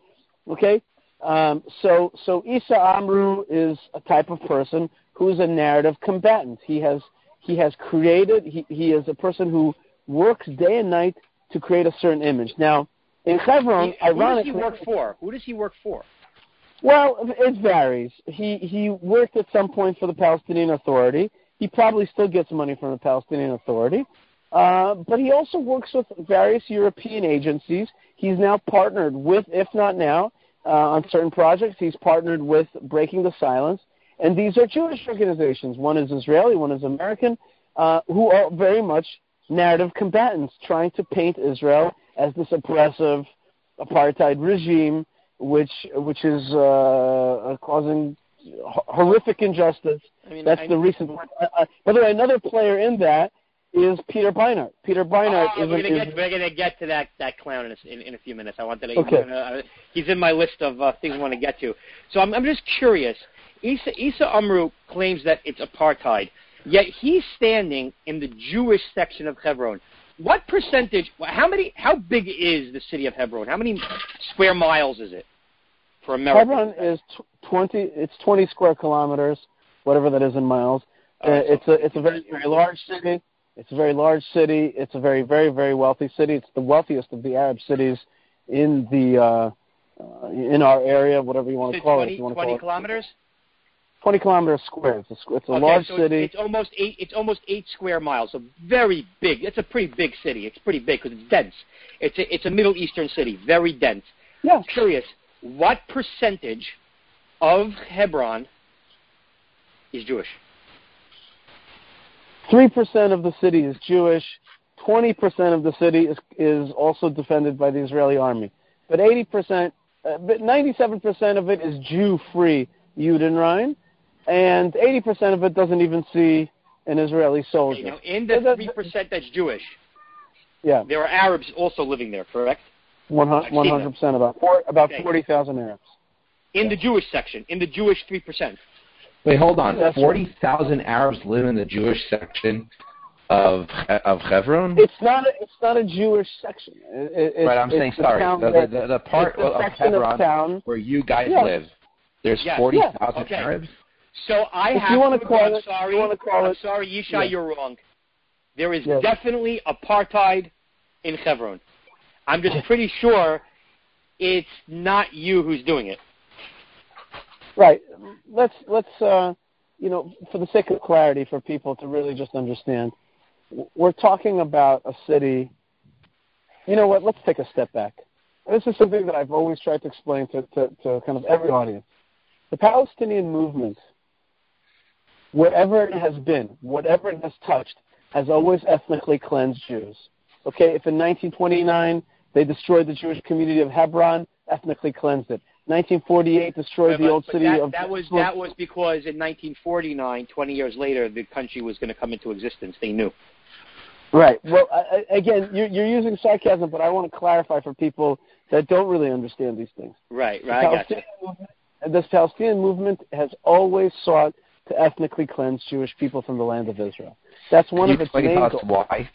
Okay, um, so so Issa Amro is a type of person who is a narrative combatant. He has he has created. He he is a person who works day and night to create a certain image. Now, in Hebron, He- who does he work for? Who does he work for? well, it varies. He he worked at some point for the Palestinian Authority. He probably still gets money from the Palestinian Authority. Uh, but he also works with various European agencies. He's now partnered with, if not now, uh, on certain projects, he's partnered with Breaking the Silence. And these are Jewish organizations. One is Israeli, one is American, uh, who are very much narrative combatants, trying to paint Israel as this oppressive apartheid regime, which which is uh, causing horrific injustice. I mean, That's I the recent. Uh, uh, by the way, another player in that is Peter Beinart. Peter Beinart uh, is. We're going to get, to get to that that clown in a, in, in a few minutes. I want to. Okay. Uh, he's in my list of uh, things I want to get to. So I'm, I'm just curious. Issa, Issa Amro claims that it's apartheid, yet he's standing in the Jewish section of Hebron. What percentage? How many? How big is the city of Hebron? How many square miles is it for America? Hebron is twenty. It's twenty square kilometers, whatever that is in miles. Uh, it's a it's a very very large city. It's a very large city. It's a very, very, very wealthy city. It's the wealthiest of the Arab cities in the uh, uh, in our area, whatever you want to call 20, it. You want 20 to call kilometers. It. Twenty kilometers square. It's a, it's a okay, large so city. It's, almost eight. It's almost eight square miles. So very big. It's a pretty big city. It's pretty big because it's dense. It's a, it's a Middle Eastern city. Very dense. Yeah. Curious. What percentage of Hebron is Jewish? 3% of the city is Jewish. 20% of the city is, is also defended by the Israeli army. But 80%, uh, but 97% of it is Jew-free Judenrein, and 80% of it doesn't even see an Israeli soldier. Okay, now in the 3% that's Jewish, yeah. there are Arabs also living there, correct? 100%, about, four, about okay. 40,000 Arabs. In yeah. the Jewish section, in the Jewish 3%. Wait, hold on. Forty thousand Arabs live in the Jewish section of of Hebron. It's not. A, it's not a Jewish section. It, right. I'm saying sorry. The, the, the, the part the of Hebron of town, where you guys yeah. live, there's yes. forty thousand yeah. okay. Arabs. So I if have you want to call I'm it, sorry. You want to call I'm it, sorry, Yishai, yeah. you're wrong. There is yes. definitely apartheid in Hebron. I'm just pretty sure it's not you who's doing it. Right. Let's let's uh, you know, for the sake of clarity for people to really just understand, we're talking about a city. You know what? Let's take a step back. This is something that I've always tried to explain to, to, to kind of every audience. The Palestinian movement, wherever it has been, whatever it has touched, has always ethnically cleansed Jews. Okay, if in 1929 they destroyed the Jewish community of Hebron, ethnically cleansed it. 1948 destroyed but, the old city that, of. That was that was because in 1949, 20 years later, the country was going to come into existence. They knew. Right. Well, I, again, you're, you're using sarcasm, but I want to clarify for people that don't really understand these things. Right. Right. I got you. Movement, this Palestinian movement has always sought to ethnically cleanse Jewish people from the land of Israel. That's one Can of its main goals. Why?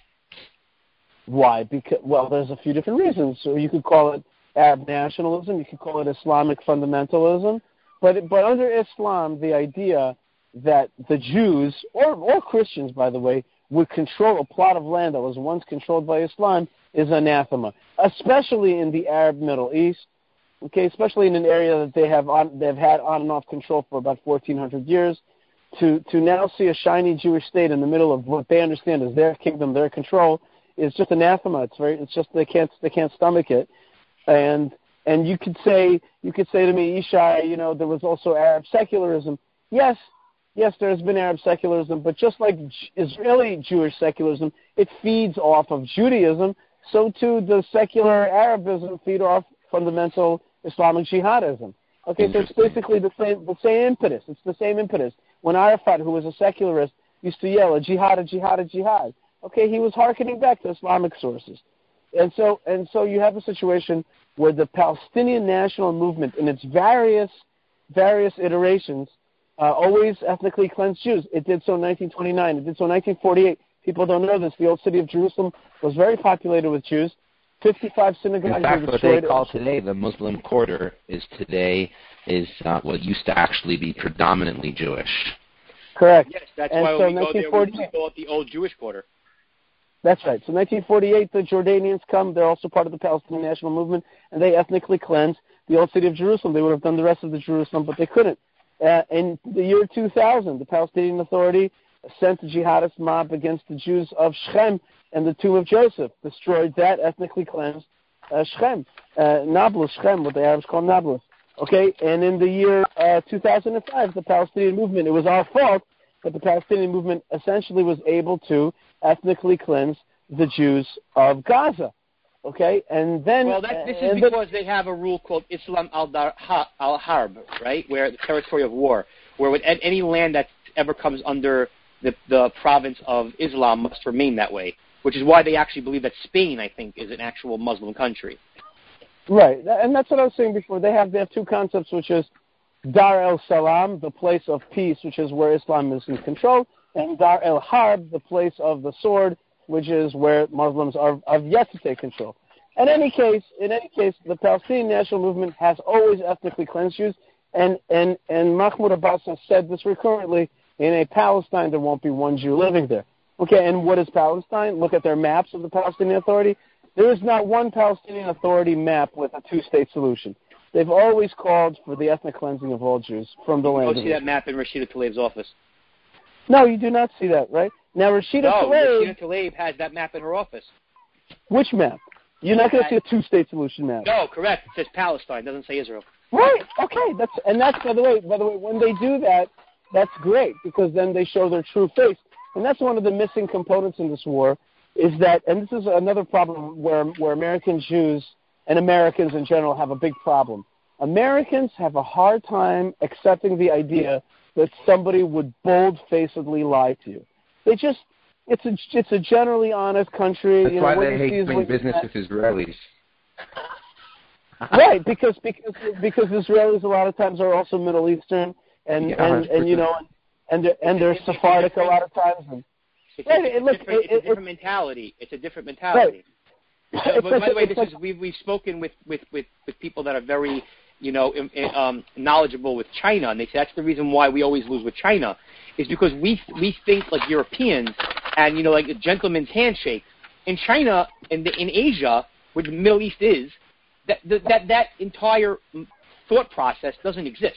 Why? Because well, there's a few different reasons. So you could call it Arab nationalism. You could call it Islamic fundamentalism. But but under Islam, the idea that the Jews or or Christians, by the way, would control a plot of land that was once controlled by Islam is anathema, especially in the Arab Middle East. Okay, especially in an area that they have on they've had on and off control for about 1400 years. To to now see a shiny Jewish state in the middle of what they understand is their kingdom, their control, is just anathema. It's very it's just they can't they can't stomach it and and you could say you could say to me, Yishai, you know, there was also Arab secularism. Yes, yes, there has been Arab secularism, but just like Israeli Jewish secularism, it feeds off of Judaism. So too does secular Arabism feed off fundamental Islamic jihadism. Okay, so it's basically the same the same impetus. It's the same impetus. When Arafat, who was a secularist, used to yell a jihad, a jihad, a jihad. Okay, he was hearkening back to Islamic sources. And so, and so you have a situation where the Palestinian national movement, in its various various iterations, uh, always ethnically cleansed Jews. It did so in 1929. It did so in 1948. People don't know this. The old city of Jerusalem was very populated with Jews. 55 synagogues in fact, were destroyed. what they call today the Muslim Quarter is today is uh, what used to actually be predominantly Jewish. Correct. Yes, that's and why so we go there. We call it the Old Jewish Quarter. That's right. So 1948, the Jordanians come. They're also part of the Palestinian national movement, and they ethnically cleanse the old city of Jerusalem. They would have done the rest of the Jerusalem, but they couldn't. Uh, in the year 2000, the Palestinian Authority sent a jihadist mob against the Jews of Shechem and the tomb of Joseph, destroyed that, ethnically cleansed uh, Shechem, uh, Nablus, Shechem, what the Arabs call Nablus. Okay, and in the year uh, 2005, the Palestinian movement, it was our fault, but the Palestinian movement essentially was able to ethnically cleanse the Jews of Gaza. Okay, and then well, that, this is because they have a rule called Islam al Harb, right, where the territory of war, where with any land that ever comes under the, the province of Islam must remain that way, which is why they actually believe that Spain, I think, is an actual Muslim country. Right, and that's what I was saying before. They have they have two concepts, which is Dar el Salam, the place of peace, which is where Islam is in control, and Dar el Harb, the place of the sword, which is where Muslims are have yet to take control. In any case, in any case, the Palestinian national movement has always ethnically cleansed Jews, and and and Mahmoud Abbas has said this recurrently. In a Palestine, there won't be one Jew living there. Okay, and what is Palestine? Look at their maps of the Palestinian Authority. There is not one Palestinian Authority map with a two-state solution. They've always called for the ethnic cleansing of all Jews from the land. You see that map in Rashida Tlaib's office. No, you do not see that, right? Now Rashida no, Tlaib. Rashida Tlaib has that map in her office. Which map? You're not going to see a two-state solution map. No, correct. It says Palestine. It doesn't say Israel. Right. Okay. That's and that's by the way. By the way, when they do that, that's great because then they show their true face. And that's one of the missing components in this war is that, and this is another problem where, where American Jews and Americans in general have a big problem. Americans have a hard time accepting the idea that somebody would bold-facedly lie to you. They just, it's a, it's a generally honest country. That's you know, why they hate doing business with Israelis. right, because because because Israelis a lot of times are also Middle Eastern, and yeah, and, and you know, and they're, and they're Sephardic a lot of times. And, it's, right, a, it, different, it, it's a different mentality. It's a different mentality. Right. So, but by the way, this is we've we've spoken with with with with people that are very you know um, knowledgeable with China, and they say that's the reason why we always lose with China, is because we we think like Europeans, and you know like a gentleman's handshake. In China, in the, in Asia, where the Middle East is, that that that entire thought process doesn't exist.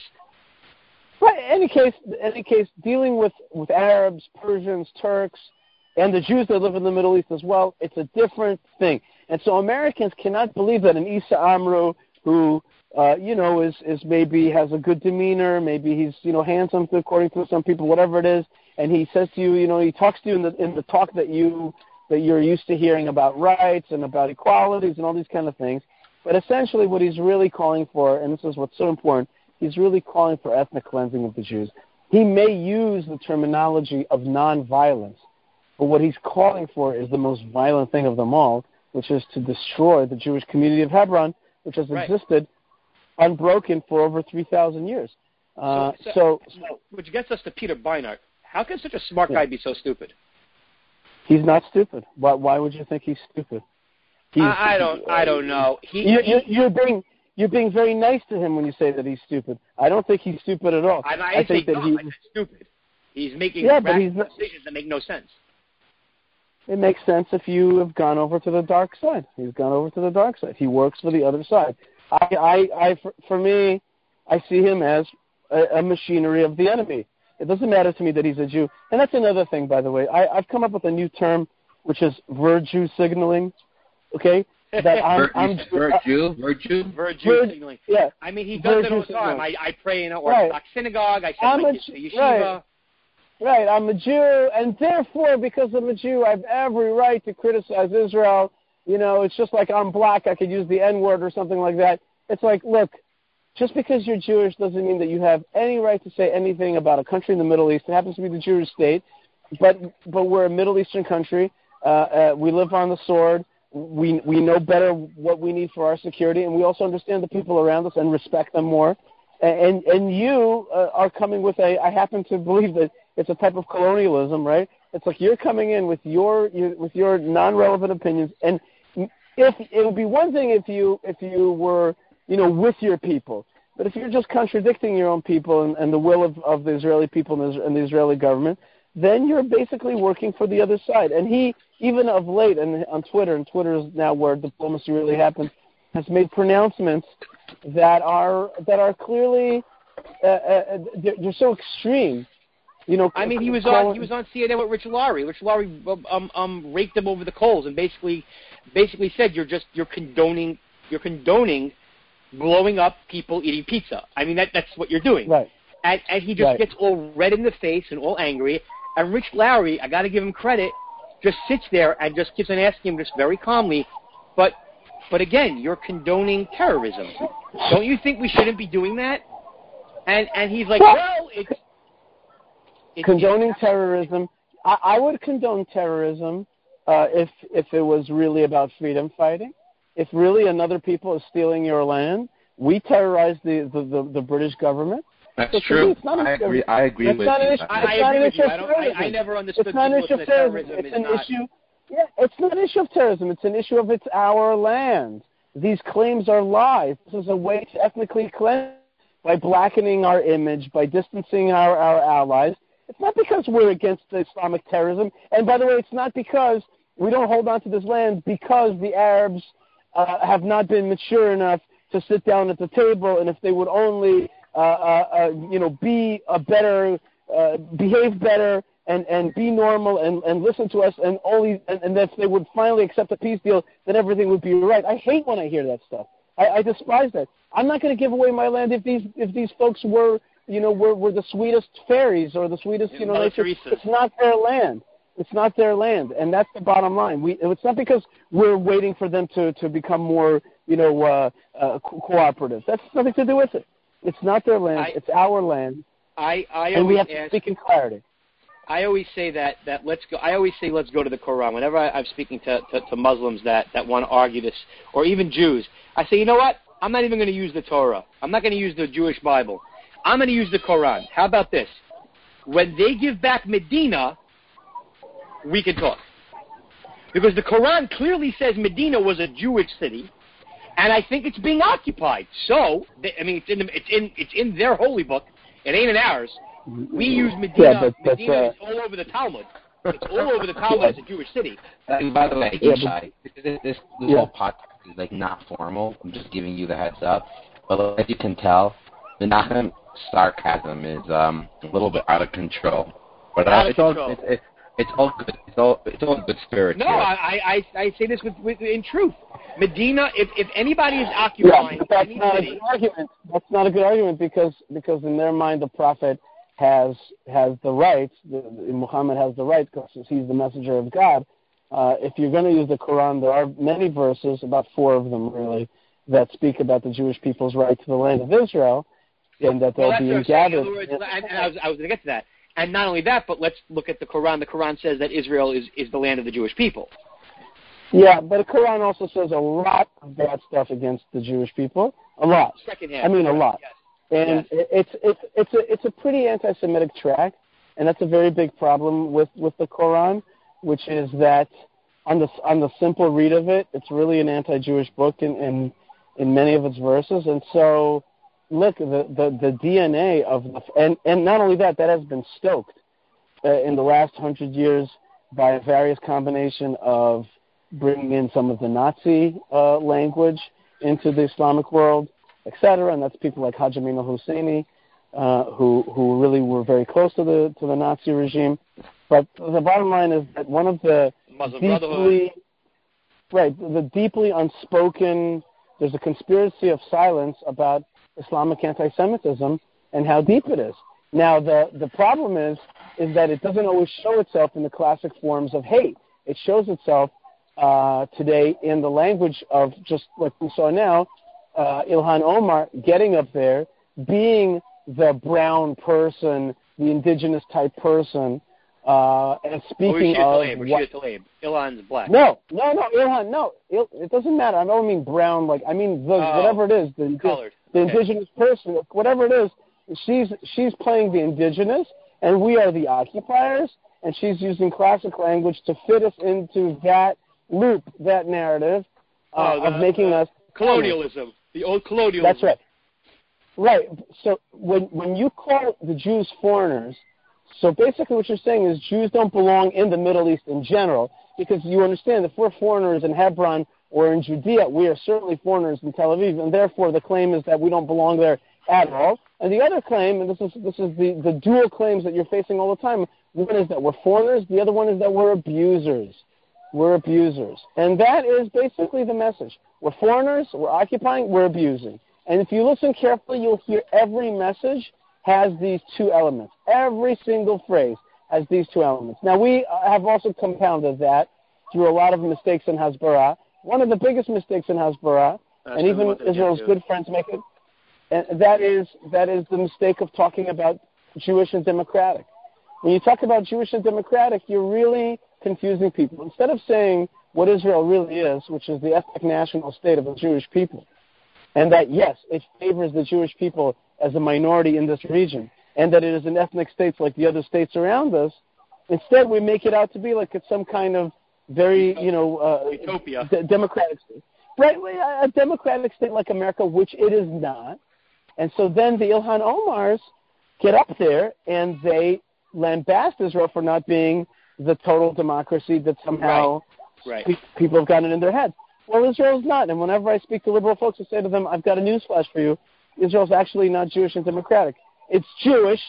Right. Any case, any case, dealing with with Arabs, Persians, Turks, and the Jews that live in the Middle East as well, it's a different thing. And so Americans cannot believe that an Issa Amro, who uh, you know is is maybe has a good demeanor, maybe he's you know handsome according to some people, whatever it is, and he says to you, you know, he talks to you in the in the talk that you that you're used to hearing about rights and about equalities and all these kind of things. But essentially, what he's really calling for, and this is what's so important he's really calling for ethnic cleansing of the Jews. He may use the terminology of nonviolence, but what he's calling for is the most violent thing of them all, which is to destroy the Jewish community of Hebron, which has right. existed unbroken for over 3,000 years. Uh, so, so, so, which gets us to Peter Beinart. How can such a smart guy be so stupid? He's not stupid. Why, why would you think he's stupid? He's, I, I don't. I don't know. He, you, he, you're being you're being very nice to him when you say that he's stupid. I don't think he's stupid at all. I, I, I think that he's stupid. He's making yeah, but he's not, decisions that make no sense. It makes sense if you have gone over to the dark side. He's gone over to the dark side. He works for the other side. I, I, I for, for me, I see him as a, a machinery of the enemy. It doesn't matter to me that he's a Jew. And that's another thing, by the way. I, I've come up with a new term, which is virtue signaling. Okay, that I'm, Vir- I'm virtue, virtue, virtue signaling. Yeah, I mean he does it all the time. I, I pray in an Orthodox right. synagogue. I I'm my a, yeshiva. Right. right, I'm a Jew, and therefore, because I'm a Jew, I have every right to criticize Israel. You know, it's just like I'm black, I could use the N word or something like that. It's like, look, just because you're Jewish doesn't mean that you have any right to say anything about a country in the Middle East. It happens to be the Jewish state, but but we're a Middle Eastern country. Uh, uh, we live on the sword we we know better what we need for our security, and we also understand the people around us and respect them more. And and you uh, are coming with a. I happen to believe that it's a type of colonialism, right? It's like you're coming in with your, your with your non-relevant opinions, and if it would be one thing if you if you were you know with your people, but if you're just contradicting your own people and, and the will of, of the Israeli people and the, and the Israeli government, then you're basically working for the other side. And he, even of late, and on Twitter, and Twitter is now where diplomacy really happens, has made pronouncements that are that are clearly uh, uh, they're, they're so extreme you know, I mean, he was on he was on CNN with Rich Lowry. Rich Lowry um, um, raked him over the coals and basically basically said you're just you're condoning you're condoning blowing up people eating pizza. I mean that that's what you're doing. Right. And and he just Right. gets all red in the face and all angry. And Rich Lowry, I got to give him credit, just sits there and just keeps on asking him just very calmly, but but again, you're condoning terrorism. Don't you think we shouldn't be doing that? And and he's like, Well- it's, it's condoning terrorism. I, I would condone terrorism uh, if if it was really about freedom fighting. If really another people is stealing your land, we terrorize the the, the, the British government. That's So me, true. it's not I agree. I agree it's with not an issue. I, It's I not an issue you. of I, I, I terrorism. never understood It's not an issue of terrorism. terrorism It's an not. issue. Yeah, it's not an issue of terrorism. It's an issue of it's our land. These claims are lies. This is a way to ethnically cleanse by blackening our image, by distancing our, our allies. It's not because we're against Islamic terrorism. And by the way, it's not because we don't hold on to this land because the Arabs uh, have not been mature enough to sit down at the table. And if they would only, you know, be a better, uh, behave better, and and be normal and and listen to us, and only and, and if they would finally accept a peace deal, then everything would be right. I hate when I hear that stuff. I, I despise that. I'm not going to give away my land if these if these folks were you know were were the sweetest fairies or the sweetest you know Mother nature. It's not their land. It's not their land, and that's the bottom line. We it's not because we're waiting for them to to become more you know uh, uh, co- cooperative. That's nothing to do with it. It's not their land. I- it's our land, I I and we have to ask. speak in clarity. I always say that that let's go. I always say let's go to the Quran. Whenever I, I'm speaking to, to to Muslims that that want to argue this, or even Jews, I say, you know what? I'm not even going to use the Torah. I'm not going to use the Jewish Bible. I'm going to use the Quran. How about this? When they give back Medina, we can talk. Because the Quran clearly says Medina was a Jewish city, and I think it's being occupied. So, they, I mean, it's in the, it's in it's in their holy book. It ain't in ours. We use Medina. Yeah, but- but, Medina uh, is all over the Talmud. It's all over the Talmud. It's a Jewish city. And by the way, Yeah, Yishai, this, this, this Yeah. whole podcast is like not formal. I'm just giving you the heads up. But as you can tell, the Menachem sarcasm is um, a little bit out of control. But uh, Out of it's all control. it's, it's, it's all good. It's all it's all good spirit. No, here. I, I, I I say this with, with in truth. Medina, if, if anybody is occupying but that's any not a good argument. That's not a good argument because because in their mind the prophet has has the right. The, the- Muhammad has the right because he's the messenger of God. Uh, if you're going to use the Quran, there are many verses, about four of them really, that speak about the Jewish people's right to the land of Israel, and that they'll well, be what In gathered. other words, and, and I was, I was going to get to that. And not only that, but let's look at the Quran. The Quran says that Israel is, is the land of the Jewish people. Yeah, but the Quran also says a lot of bad stuff against the Jewish people. A lot. Second half. I mean, a lot. Yes. and it it's it's it's a it's a pretty anti-Semitic track, and that's a very big problem with with the Quran, which is that on the on the simple read of it, it's really an anti-Jewish book in in, in many of its verses, and so look the the, the DNA of the and and not only that, that has been stoked uh, in the last hundred years by a various combination of bringing in some of the Nazi uh, language into the Islamic world, etc. And that's people like Haj Amin al-Husseini, uh, who who really were very close to the to the Nazi regime. But the bottom line is that one of the Muslim deeply right the deeply unspoken there's a conspiracy of silence about Islamic anti-Semitism and how deep it is. Now the the problem is is that it doesn't always show itself in the classic forms of hate. It shows itself uh, today in the language of just like we saw now, uh, Ilhan Omar getting up there, being the brown person, the indigenous type person, uh, and speaking a of? What- she a Tlaib? Ilhan's black. no, no, no, Ilhan, no. Il, it doesn't matter. I don't mean brown. Like I mean the Oh, whatever it is, the Colored. The indigenous person, whatever it is. She's she's playing the indigenous, and we are the occupiers, and she's using classic language to fit us into that loop, that narrative uh, Oh, the- of making us Colonialism. The old colonialism. That's right. Right. So when when you call the Jews foreigners, so basically what you're saying is Jews don't belong in the Middle East in general, because you understand if we're foreigners in Hebron or in Judea, we are certainly foreigners in Tel Aviv, and therefore the claim is that we don't belong there at all. And the other claim, and this is this is the, the dual claims that you're facing all the time. One is that we're foreigners. The other one is that we're abusers. We're abusers, and that is basically the message. We're foreigners. We're occupying. We're abusing. And if you listen carefully, you'll hear every message has these two elements. Every single phrase has these two elements. Now we have also compounded that through a lot of mistakes in Hasbara. One of the biggest mistakes in Hasbara, and even Israel's good friends make it, and that is that is the mistake of talking about Jewish and democratic. When you talk about Jewish and democratic, you're really confusing people. Instead of saying what Israel really is, which is the ethnic national state of the Jewish people, and that yes, it favors the Jewish people as a minority in this region, and that it is an ethnic state like the other states around us. Instead, we make it out to be like it's some kind of very, you know, uh, utopia, d- democratic state. Right, a democratic state like America, which it is not. And so then the Ilhan Omars get up there and they lambast Israel for not being the total democracy that somehow right. Right. Pe- people have gotten in their heads. Well, Israel's not. And whenever I speak to liberal folks, I say to them, I've got a newsflash for you. Israel's actually not Jewish and democratic. It's Jewish.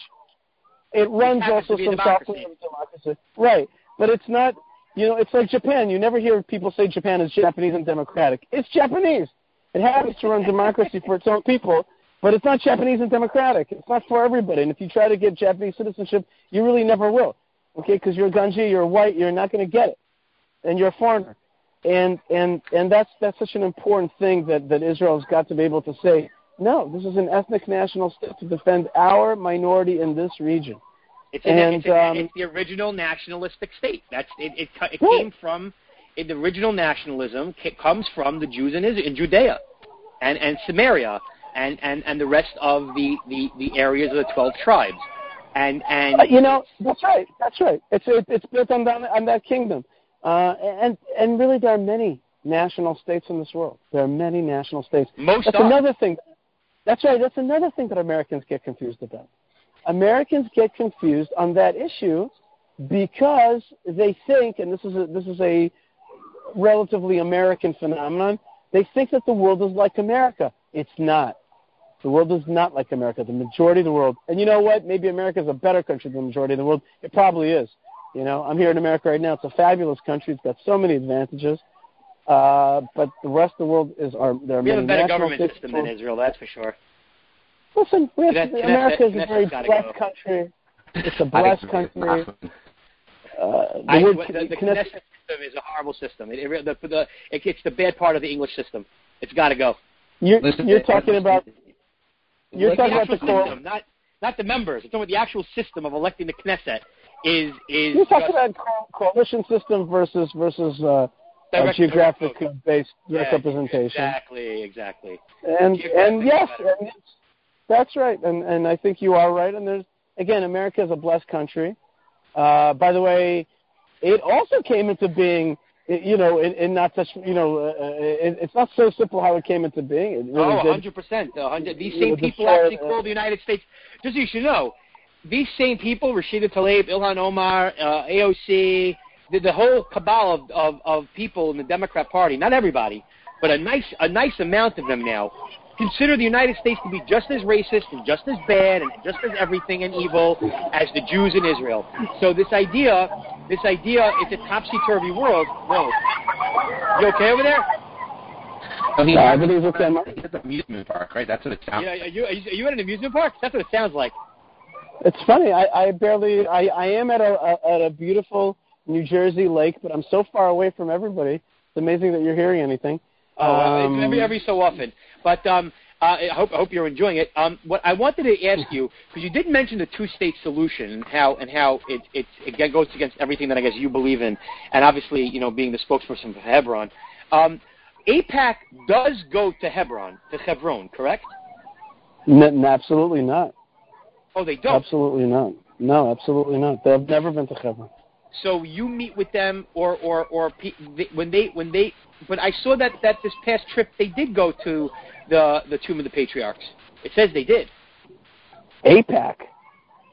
It runs also some software of democracy. Right. But it's not, you know, it's like Japan. You never hear people say Japan is Japanese and democratic. It's Japanese. It happens to run democracy for its own people, but it's not Japanese and democratic. It's not for everybody. And if you try to get Japanese citizenship, you really never will. Okay, because you're a Ganji, you're white, you're not going to get it, and you're a foreigner. And and and that's that's such an important thing that that Israel's got to be able to say. No, this is an ethnic national state to defend our minority in this region. It's, an, and it's, an, um, it's the original nationalistic state. That's it. It, it came from it, the original nationalism comes from the Jews in, in Judea, and and Samaria, and and and the rest of the the the areas of the twelve tribes, and and Uh, you know, that's right. That's right. It's it, it's built on that on that kingdom, uh, and and really there are many national states in this world. There are many national states. most That's are. another thing. That's right. That's another thing that Americans get confused about. Americans get confused on that issue because they think, and this is a, this is a relatively American phenomenon. They think that the world is like America. It's not. The world is not like America. The majority of the world, and you know what? Maybe America is a better country than the majority of the world. It probably is. You know, I'm here in America right now. It's a fabulous country. It's got so many advantages. Uh, but the rest of the world is our. There are we have a better government system than Israel, that's for sure. Listen, we have, Knesset- America is a very blessed go. country. It's a blessed country. Uh, the I, word the, the Knesset- Knesset system is a horrible system. It, it, the, the, it, it's the bad part of the English system. It's got to go. you're, Listen, you're talking about you're Look, talking the about the actual core. system, not not the members. I'm talking about the actual system of electing the Knesset. Is is You're talking just about coalition system versus versus uh, uh, direct- geographic direct based Yeah, representation. Exactly, exactly. And and yes, and it's, that's right. And and I think you are right. And there's again, America is a blessed country. Uh, by the way, it also came into being, you know, in, in not such, you know, uh, it, it's not so simple how it came into being. It really Oh, did. 100%. a hundred. These same people actually call the United States. Just so you should know, these same people, Rashida Tlaib, Ilhan Omar, uh, AOC, the, the whole cabal of, of, of people in the Democrat Party, not everybody, but a nice, a nice amount of them now, consider the United States to be just as racist and just as bad and just as everything and evil as the Jews in Israel. So this idea, this idea, it's a topsy-turvy world. No. You okay over there? He Yeah, has- everything's okay, Mark. He's at the amusement park, right? That's what it sounds. Yeah, are you, are you, are at an amusement park? That's what it sounds like. It's funny. I, I barely. I, I am at a, a at a beautiful New Jersey lake, but I'm so far away from everybody. It's amazing that you're hearing anything. Oh, uh, Um, every every so often. But um, uh, I hope I hope you're enjoying it. Um, what I wanted to ask you because you did mention the two-state solution and how and how it it it goes against everything that I guess you believe in, and obviously you know being the spokesperson for Hebron. Um, AIPAC does go to Hebron, to Hebron, correct? N- n- absolutely not. Oh, they don't. Absolutely not. No, absolutely not. They've never been to Hebron. So you meet with them, or or or pe- when they when they. But I saw that that this past trip they did go to the the tomb of the patriarchs. It says they did. AIPAC.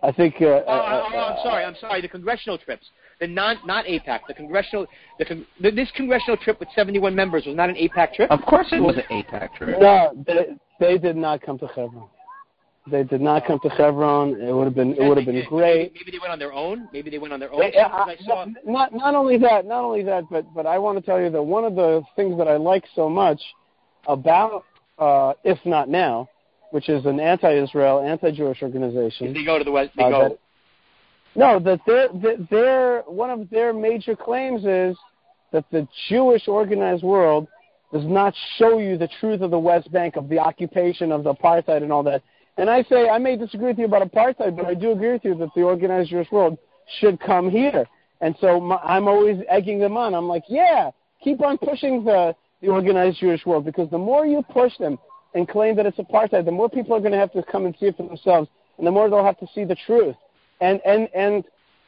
I think. Uh, Oh, uh, oh, oh, I'm sorry. I'm sorry. The congressional trips, the non not AIPAC, the congressional, the, con- the this congressional trip with 71 members was not an AIPAC trip. Of course, it was an AIPAC trip. No, they, they did not come to Hebron. They did not come to Hebron. It would have been it would have been great. Maybe, maybe they went on their own. Maybe they went on their own. Yeah, I saw. not not only that, not only that, but but I want to tell you that one of the things that I like so much about uh, if not now, which is an anti-Israel, anti-Jewish organization. They go to the west. They uh, go. that- no, that their that their one of their major claims is that the Jewish organized world does not show you the truth of the West Bank of the occupation of the apartheid and all that. And I say I may disagree with you about apartheid, but I do agree with you that the organized Jewish world should come here. And so my, I'm always egging them on. I'm like, yeah, keep on pushing the the organized Jewish world because the more you push them and claim that it's apartheid, the more people are going to have to come and see it for themselves, and the more they'll have to see the truth. And and and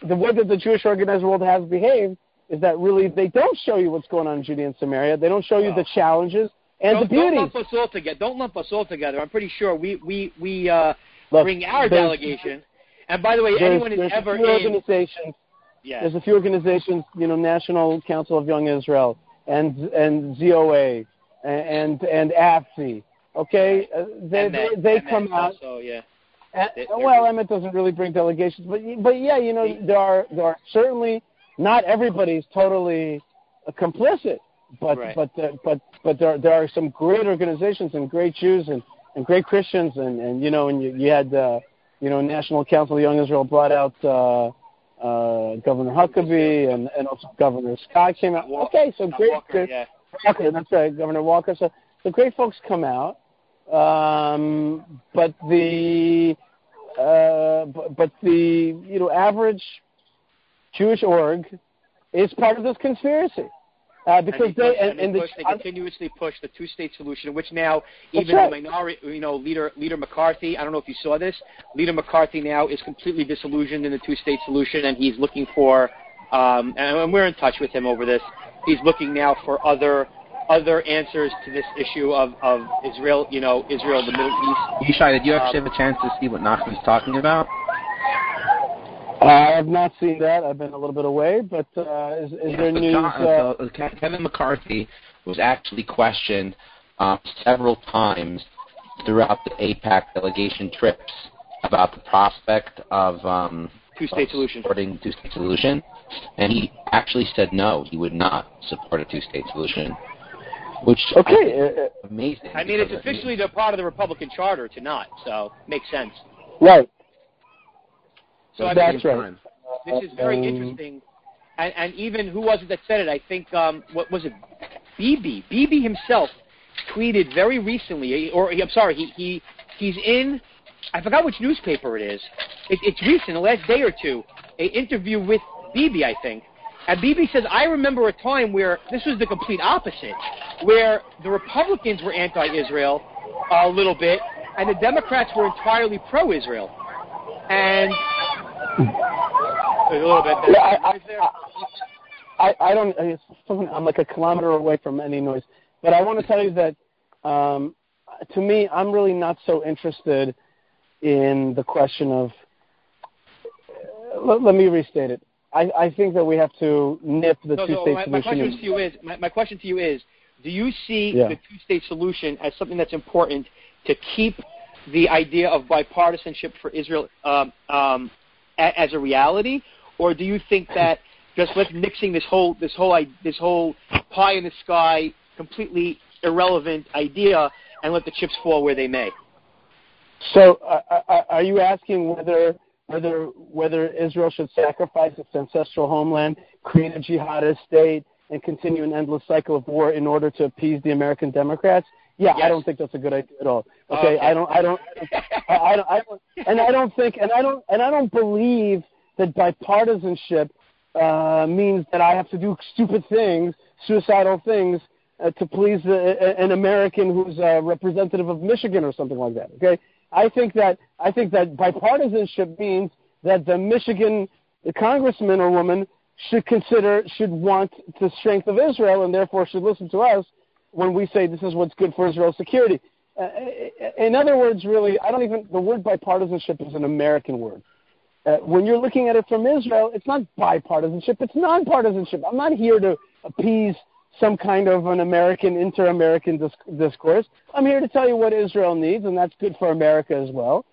the way that the Jewish organized world has behaved is that really they don't show you what's going on in Judea and Samaria. They don't show you the challenges and don't, the don't lump us all together. Don't lump us all together. I'm pretty sure we we we uh, Look, bring our delegation. And by the way, anyone who's there's ever a few in, organizations. yeah, There's a few organizations, you know, National Council of Young Israel and and ZOA and and, and AFSI. Okay, uh, they and they, they and come out. Also, yeah. They- well, Emmett doesn't really bring delegations, but but yeah, you know, there are there are certainly not everybody's totally complicit, but Right. but uh, but but there there are some great organizations and great Jews and, and great Christians and and you know and you, you had uh, you know National Council of Young Israel brought out uh, uh, Governor Huckabee and and also Governor Scott came out. Okay, so great. Walker, yeah. Walker, that's right, Governor Walker. So, so great folks come out, um, but the uh, but, but the you know average Jewish org is part of this conspiracy uh, because and they, push, and, and they, and the, they continuously push the two-state solution, which now even right. the minority, you know, leader leader McCarthy. I don't know if you saw this. Leader McCarthy now is completely disillusioned in the two-state solution, and he's looking for. Um, and we're in touch with him over this. He's looking now for other other answers to this issue of, of Israel, you know, Israel, the Middle East. Yishai, did you actually have a chance to see what Nachman's talking about? I have not seen that. I've been a little bit away, but uh, is, is there news? John, uh, so Kevin McCarthy was actually questioned um, several times throughout the AIPAC delegation trips about the prospect of um, Two-state of solution. supporting two-state solution, and he actually said no, he would not support a two-state solution, which okay, is uh, uh, amazing. I mean, it's because, officially the part of the Republican charter to not, so makes sense. right. So I That's mean, right. This is very Um, interesting. And, and even who was it that said it? I think um, what was it? Bibi. Bibi himself tweeted very recently, or I'm sorry, he he he's in. I forgot which newspaper it is. It, it's recent, the last day or two. A interview with Bibi, I think. And Bibi says, I remember a time where this was the complete opposite, where the Republicans were anti-Israel a little bit, and the Democrats were entirely pro-Israel. And a little bit. Yeah, I? I, I, I don't. I- it's something- I'm like a kilometer away from any noise, but I want to tell you that um, to me, I'm really not so interested in the question of. Let, let me restate it. I, I think that we have to nip the No, two-state my, my solution. question to you is, my, my question to you is, do you see Yeah. the two-state solution as something that's important to keep the idea of bipartisanship for Israel um, um, a, as a reality, or do you think that just with mixing this whole this whole this whole pie in the sky, completely irrelevant idea, and let the chips fall where they may? So, uh, uh, are you asking whether whether whether Israel should sacrifice its ancestral homeland, create a jihadist state, and continue an endless cycle of war in order to appease the American Democrats? Yeah, I don't think that's a good idea at all. Okay, Okay. I don't, I don't, I, I don't, I don't, and I don't think, and I don't, and I don't believe that bipartisanship uh, means that I have to do stupid things, suicidal things, uh, to please uh, an American who's a representative of Michigan or something like that. Okay, I think that I think that bipartisanship means that the Michigan congressman or woman should consider should want the strength of Israel and therefore should listen to us when we say this is what's good for Israel's security. Uh, in other words, really, I don't even the word bipartisanship is an American word. Uh, when you're looking at it from Israel, it's not bipartisanship; it's nonpartisanship. I'm not here to appease some kind of an American inter-American dis- discourse. I'm here to tell you what Israel needs, and that's good for America as well.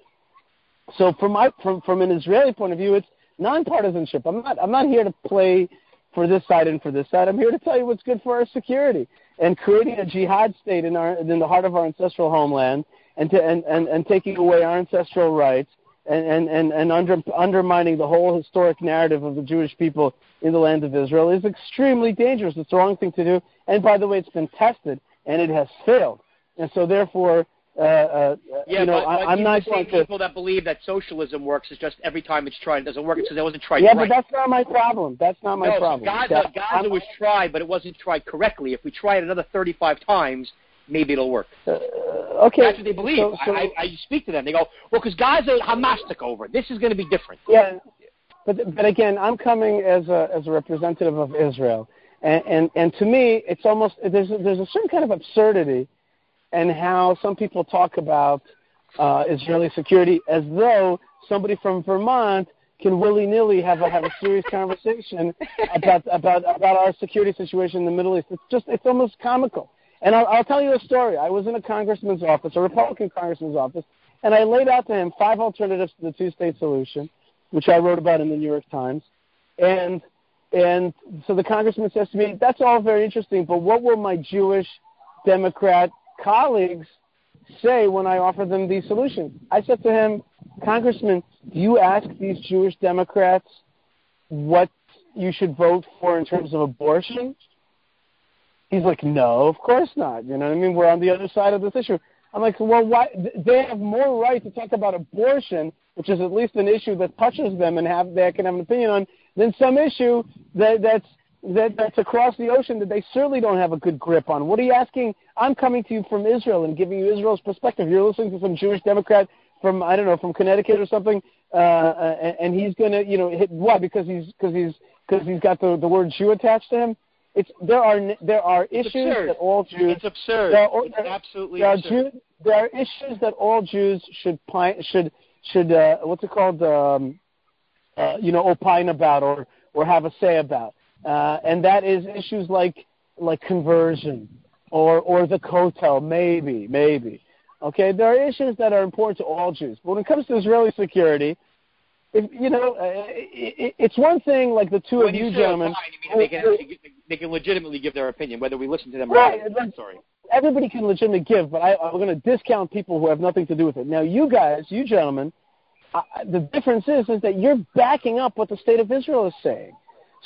So from my from from an Israeli point of view, it's nonpartisanship. I'm not I'm not here to play for this side and for this side. I'm here to tell you what's good for our security and creating a jihad state in our in the heart of our ancestral homeland and to and, and, and taking away our ancestral rights and and and, and under, undermining the whole historic narrative of the Jewish people in the land of Israel is extremely dangerous. It's the wrong thing to do. And by the way, it's been tested and it has failed. And so therefore, uh, uh, yeah, you know, but, I, but I'm not the same going to. people that believe that socialism works is just every time it's tried, it doesn't work. It's because it wasn't tried Yeah, right. but that's not my problem. That's not my no, problem. Gaza, That- Gaza was tried, but it wasn't tried correctly. If we try it another 35 times, maybe it'll work. uh, okay. That's what they believe. So, so, I, I, I speak to them. They go, well, because Gaza, Hamas took over. It. This is going to be different. Yeah, but but again, I'm coming as a as a representative of Israel, and and, and to me, it's almost there's there's a certain kind of absurdity, in how some people talk about uh, Israeli security as though somebody from Vermont can willy nilly have a have a serious *laughs* conversation about about about our security situation in the Middle East. It's just it's almost comical. And I'll, I'll tell you a story. I was in a congressman's office, a Republican congressman's office, and I laid out to him five alternatives to the two-state solution, which I wrote about in the New York Times. And and so the congressman says to me, "That's all very interesting, but what will my Jewish Democrat colleagues say when I offer them these solutions?" I said to him, "Congressman, do you ask these Jewish Democrats what you should vote for in terms of abortion?" He's like, no, of course not. You know what I mean? We're on the other side of this issue. I'm like, well, why? They have more right to talk about abortion, which is at least an issue that touches them and have they can have an opinion on, than some issue that that's that that's across the ocean that they certainly don't have a good grip on. What are you asking? I'm coming to you from Israel and giving you Israel's perspective. You're listening to some Jewish Democrat from I don't know from Connecticut or something, uh, and, and he's gonna you know hit why because he's because he's because he's got the the word Jew attached to him. It's there are there are It's issues absurd. that all Jews It's absurd. there are, it's there- absolutely there are, absurd. Jew, there are issues that all Jews should should should uh, what's it called um, uh, you know opine about or or have a say about, uh, and that is issues like like conversion or or the kotel maybe maybe. Okay, there are issues that are important to all Jews, but when it comes to Israeli security, if you know, uh, it, it's one thing like the two when of you you gentlemen. opine, you mean they can, they can legitimately give their opinion, whether we listen to them Right, or not. Sorry. everybody can legitimately give, but I, I'm going to discount people who have nothing to do with it. Now, you guys, you gentlemen, uh, the difference is is that you're backing up what the state of Israel is saying.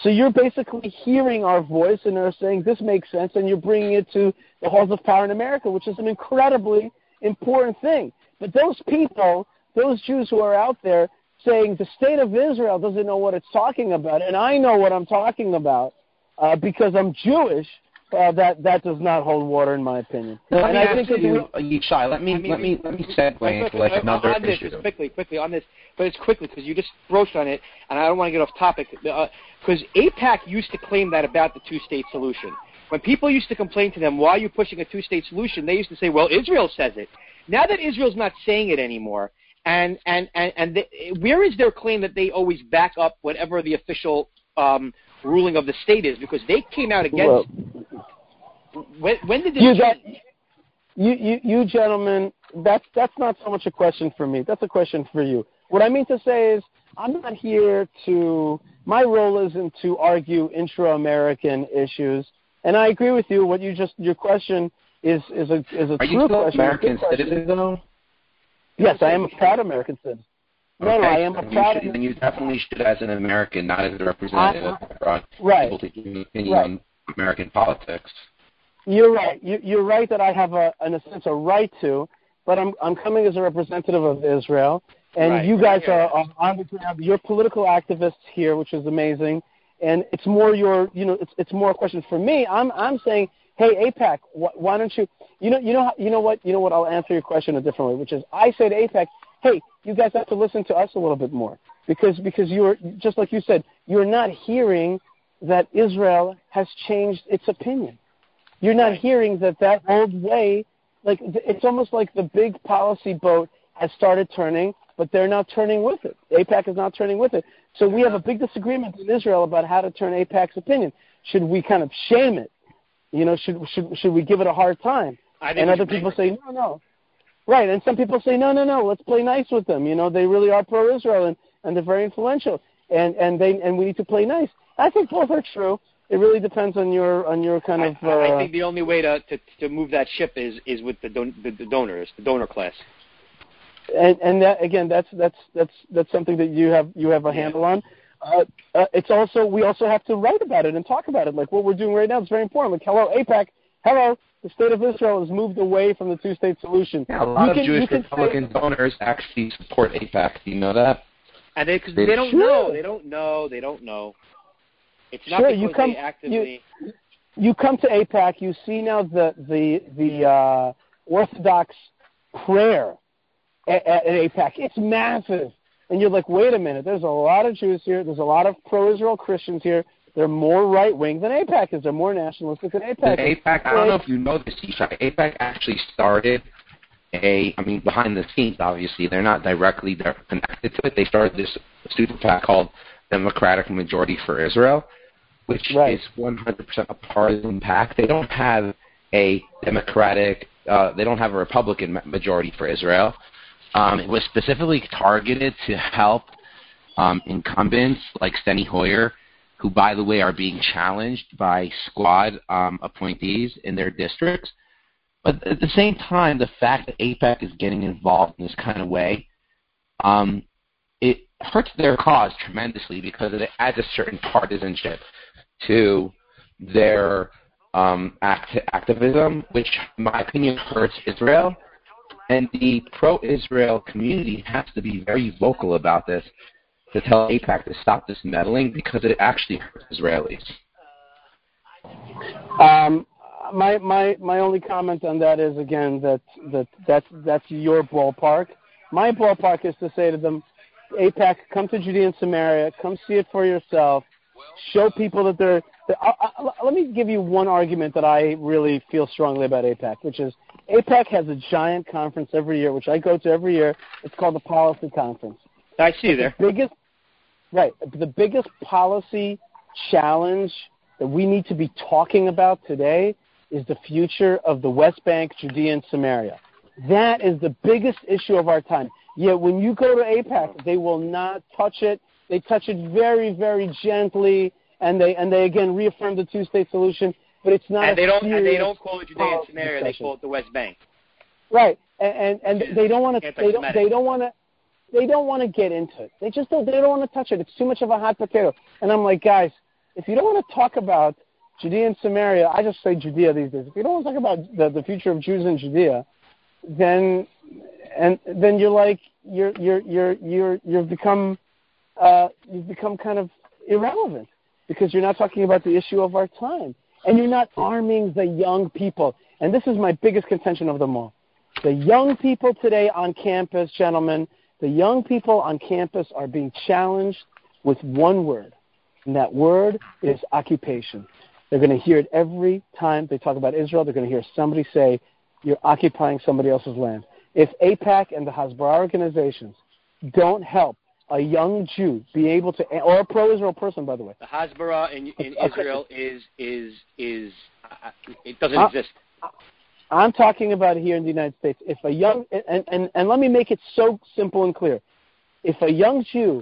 So you're basically hearing our voice and are saying this makes sense, and you're bringing it to the halls of power in America, which is an incredibly important thing. But those people, those Jews who are out there saying the state of Israel doesn't know what it's talking about, and I know what I'm talking about uh, because I'm Jewish. Uh, that that does not hold water in my opinion. Let and me I ask think that you, uh, let me I mean, let me let me segue into like another on this, issue. just quickly, quickly on this, but it's quickly because you just broached on it, and I don't want to get off topic. Because AIPAC used to claim that about the two-state solution. When people used to complain to them, "Why are you pushing a two-state solution?" They used to say, "Well, Israel says it." Now that Israel's not saying it anymore, and and and and the, where is their claim that they always back up whatever the official um, ruling of the state is? Because they came out against. Well, when, when did this? you that you, you you gentlemen, that's that's not so much a question for me. That's a question for you. What I mean to say is, I'm not here to. My role isn't to argue intra-American issues, and I agree with you. What you just your question is is a is a Are true you still question. American a question. citizen though? Yes, I am a proud American citizen. No, no, I am a then proud. You should, then you definitely should, as an American, not as a representative, abroad, Right. able to give an opinion Right. on American politics. You're right. You, you're right that I have a, in a sense, a right to, but I'm I'm coming as a representative of Israel, and Right. you guys are, are on the ground. You're political activists here, which is amazing, and it's more your, you know, it's it's more a question for me. I'm I'm saying, hey, AIPAC, wh- why don't you, you know, you know, how- you know what, you know what? I'll answer your question a different way, which is, I say to AIPAC, hey, you guys have to listen to us a little bit more because because you're just like you said, you're not hearing that Israel has changed its opinion you're not hearing that that old way like it's almost like the big policy boat has started turning but they're not turning with it. AIPAC is not turning with it. So we have a big disagreement in israel about how to turn AIPAC's opinion. Should we kind of shame it? You know should should should we give it a hard time? I think and other people say no no. Right, and some people say, no, no, no, let's play nice with them. You know, they really are pro-Israel and, and they're very influential, and and they and we need to play nice. I think both are true. It really depends on your on your kind of. I, uh, I think the only way to, to to move that ship is is with the don, the, the donors, the donor class. and and that again, that's that's that's that's something that you have you have a handle on. Uh, uh, it's also we also have to write about it and talk about it, like what we're doing right now. is very important. Like, hello, AIPAC. Hello, the state of Israel has moved away from the two-state solution. Yeah, a lot You of can- Jewish can say- Republican donors actually support AIPAC. Do you know that? And they because They- they don't Sure. know, they don't know, they don't know. It's not Sure, because you come- they actively. you come to AIPAC, you see now the the the uh, Orthodox prayer at, at, at AIPAC. It's massive, and you're like, wait a minute. There's a lot of Jews here. There's a lot of pro-Israel Christians here. They're more right wing than AIPAC is. They're more nationalistic than AIPAC. is. AIPAC, I don't know if you know this, Yishai. AIPAC actually started a, I mean, behind the scenes, obviously, they're not directly di- connected to it. They started this super PAC called Democratic Majority for Israel, which Right. is 100% a partisan PAC. They don't have a Democratic, uh, they don't have a Republican majority for Israel. Um, it was specifically targeted to help um, incumbents like Steny Hoyer, who, by the way, are being challenged by squad um, appointees in their districts. But at the same time, the fact that AIPAC is getting involved in this kind of way, um, it hurts their cause tremendously because it adds a certain partisanship to their um, act- activism, which, in my opinion, hurts Israel. And the pro-Israel community has to be very vocal about this to tell AIPAC to stop this meddling because it actually hurts Israelis. Um, my my my only comment on that is again that that that's that's your ballpark. My ballpark is to say to them, AIPAC, come to Judea and Samaria, come see it for yourself, show people that they're. that- I, I, let me give you one argument that I really feel strongly about AIPAC, which is AIPAC has a giant conference every year, which I go to every year. It's called the Policy Conference I see there. biggest right the biggest policy challenge that we need to be talking about today is the future of the West Bank, Judea, and Samaria. That is the biggest issue of our time. Yet when you go to AIPAC, they will not touch it. They touch it very, very gently, and they and they again reaffirm the two-state solution. But it's not. And they don't and they don't call it Judea and policy Samaria, they call it the West Bank. Right, and and, and they don't want to. They don't. They don't want to. They don't want to get into it. They just don't. They don't want to touch it. It's too much of a hot potato. And I'm like, guys, if you don't want to talk about Judea and Samaria, I just say Judea these days. If you don't want to talk about the, the future of Jews in Judea, then and then you're like you're you're you're you're you've become uh, you've become kind of irrelevant because you're not talking about the issue of our time and you're not arming the young people. And this is my biggest contention of them all. The young people today on campus, gentlemen, the young people on campus are being challenged with one word, and that word is occupation. They're going to hear it every time they talk about Israel. They're going to hear somebody say, You're occupying somebody else's land. If AIPAC and the Hasbara organizations don't help a young Jew be able to, or a pro Israel person, by the way, The Hasbara in, in. Israel is is is uh, it doesn't Uh, exist. I'm talking about here in the United States. If a young and, and, and let me make it so simple and clear. If a young Jew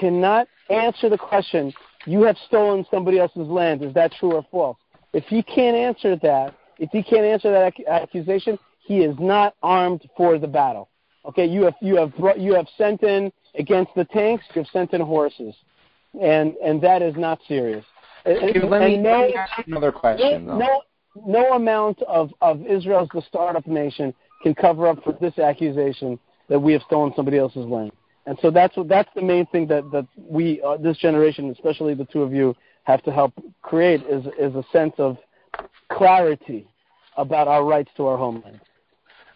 cannot answer the question, you have stolen somebody else's land, is that true or false? If he can't answer that, if he can't answer that ac- accusation, he is not armed for the battle. Okay, you have you have brought, you have sent in against the tanks, you have sent in horses, and and that is not serious. Okay, and- let, me, and let me ask another question. no, though. no, no amount of, of Israel's the startup nation can cover up for this accusation that we have stolen somebody else's land. And so that's what that's the main thing that that we uh, this generation, especially the two of you, have to help create is is a sense of clarity about our rights to our homeland.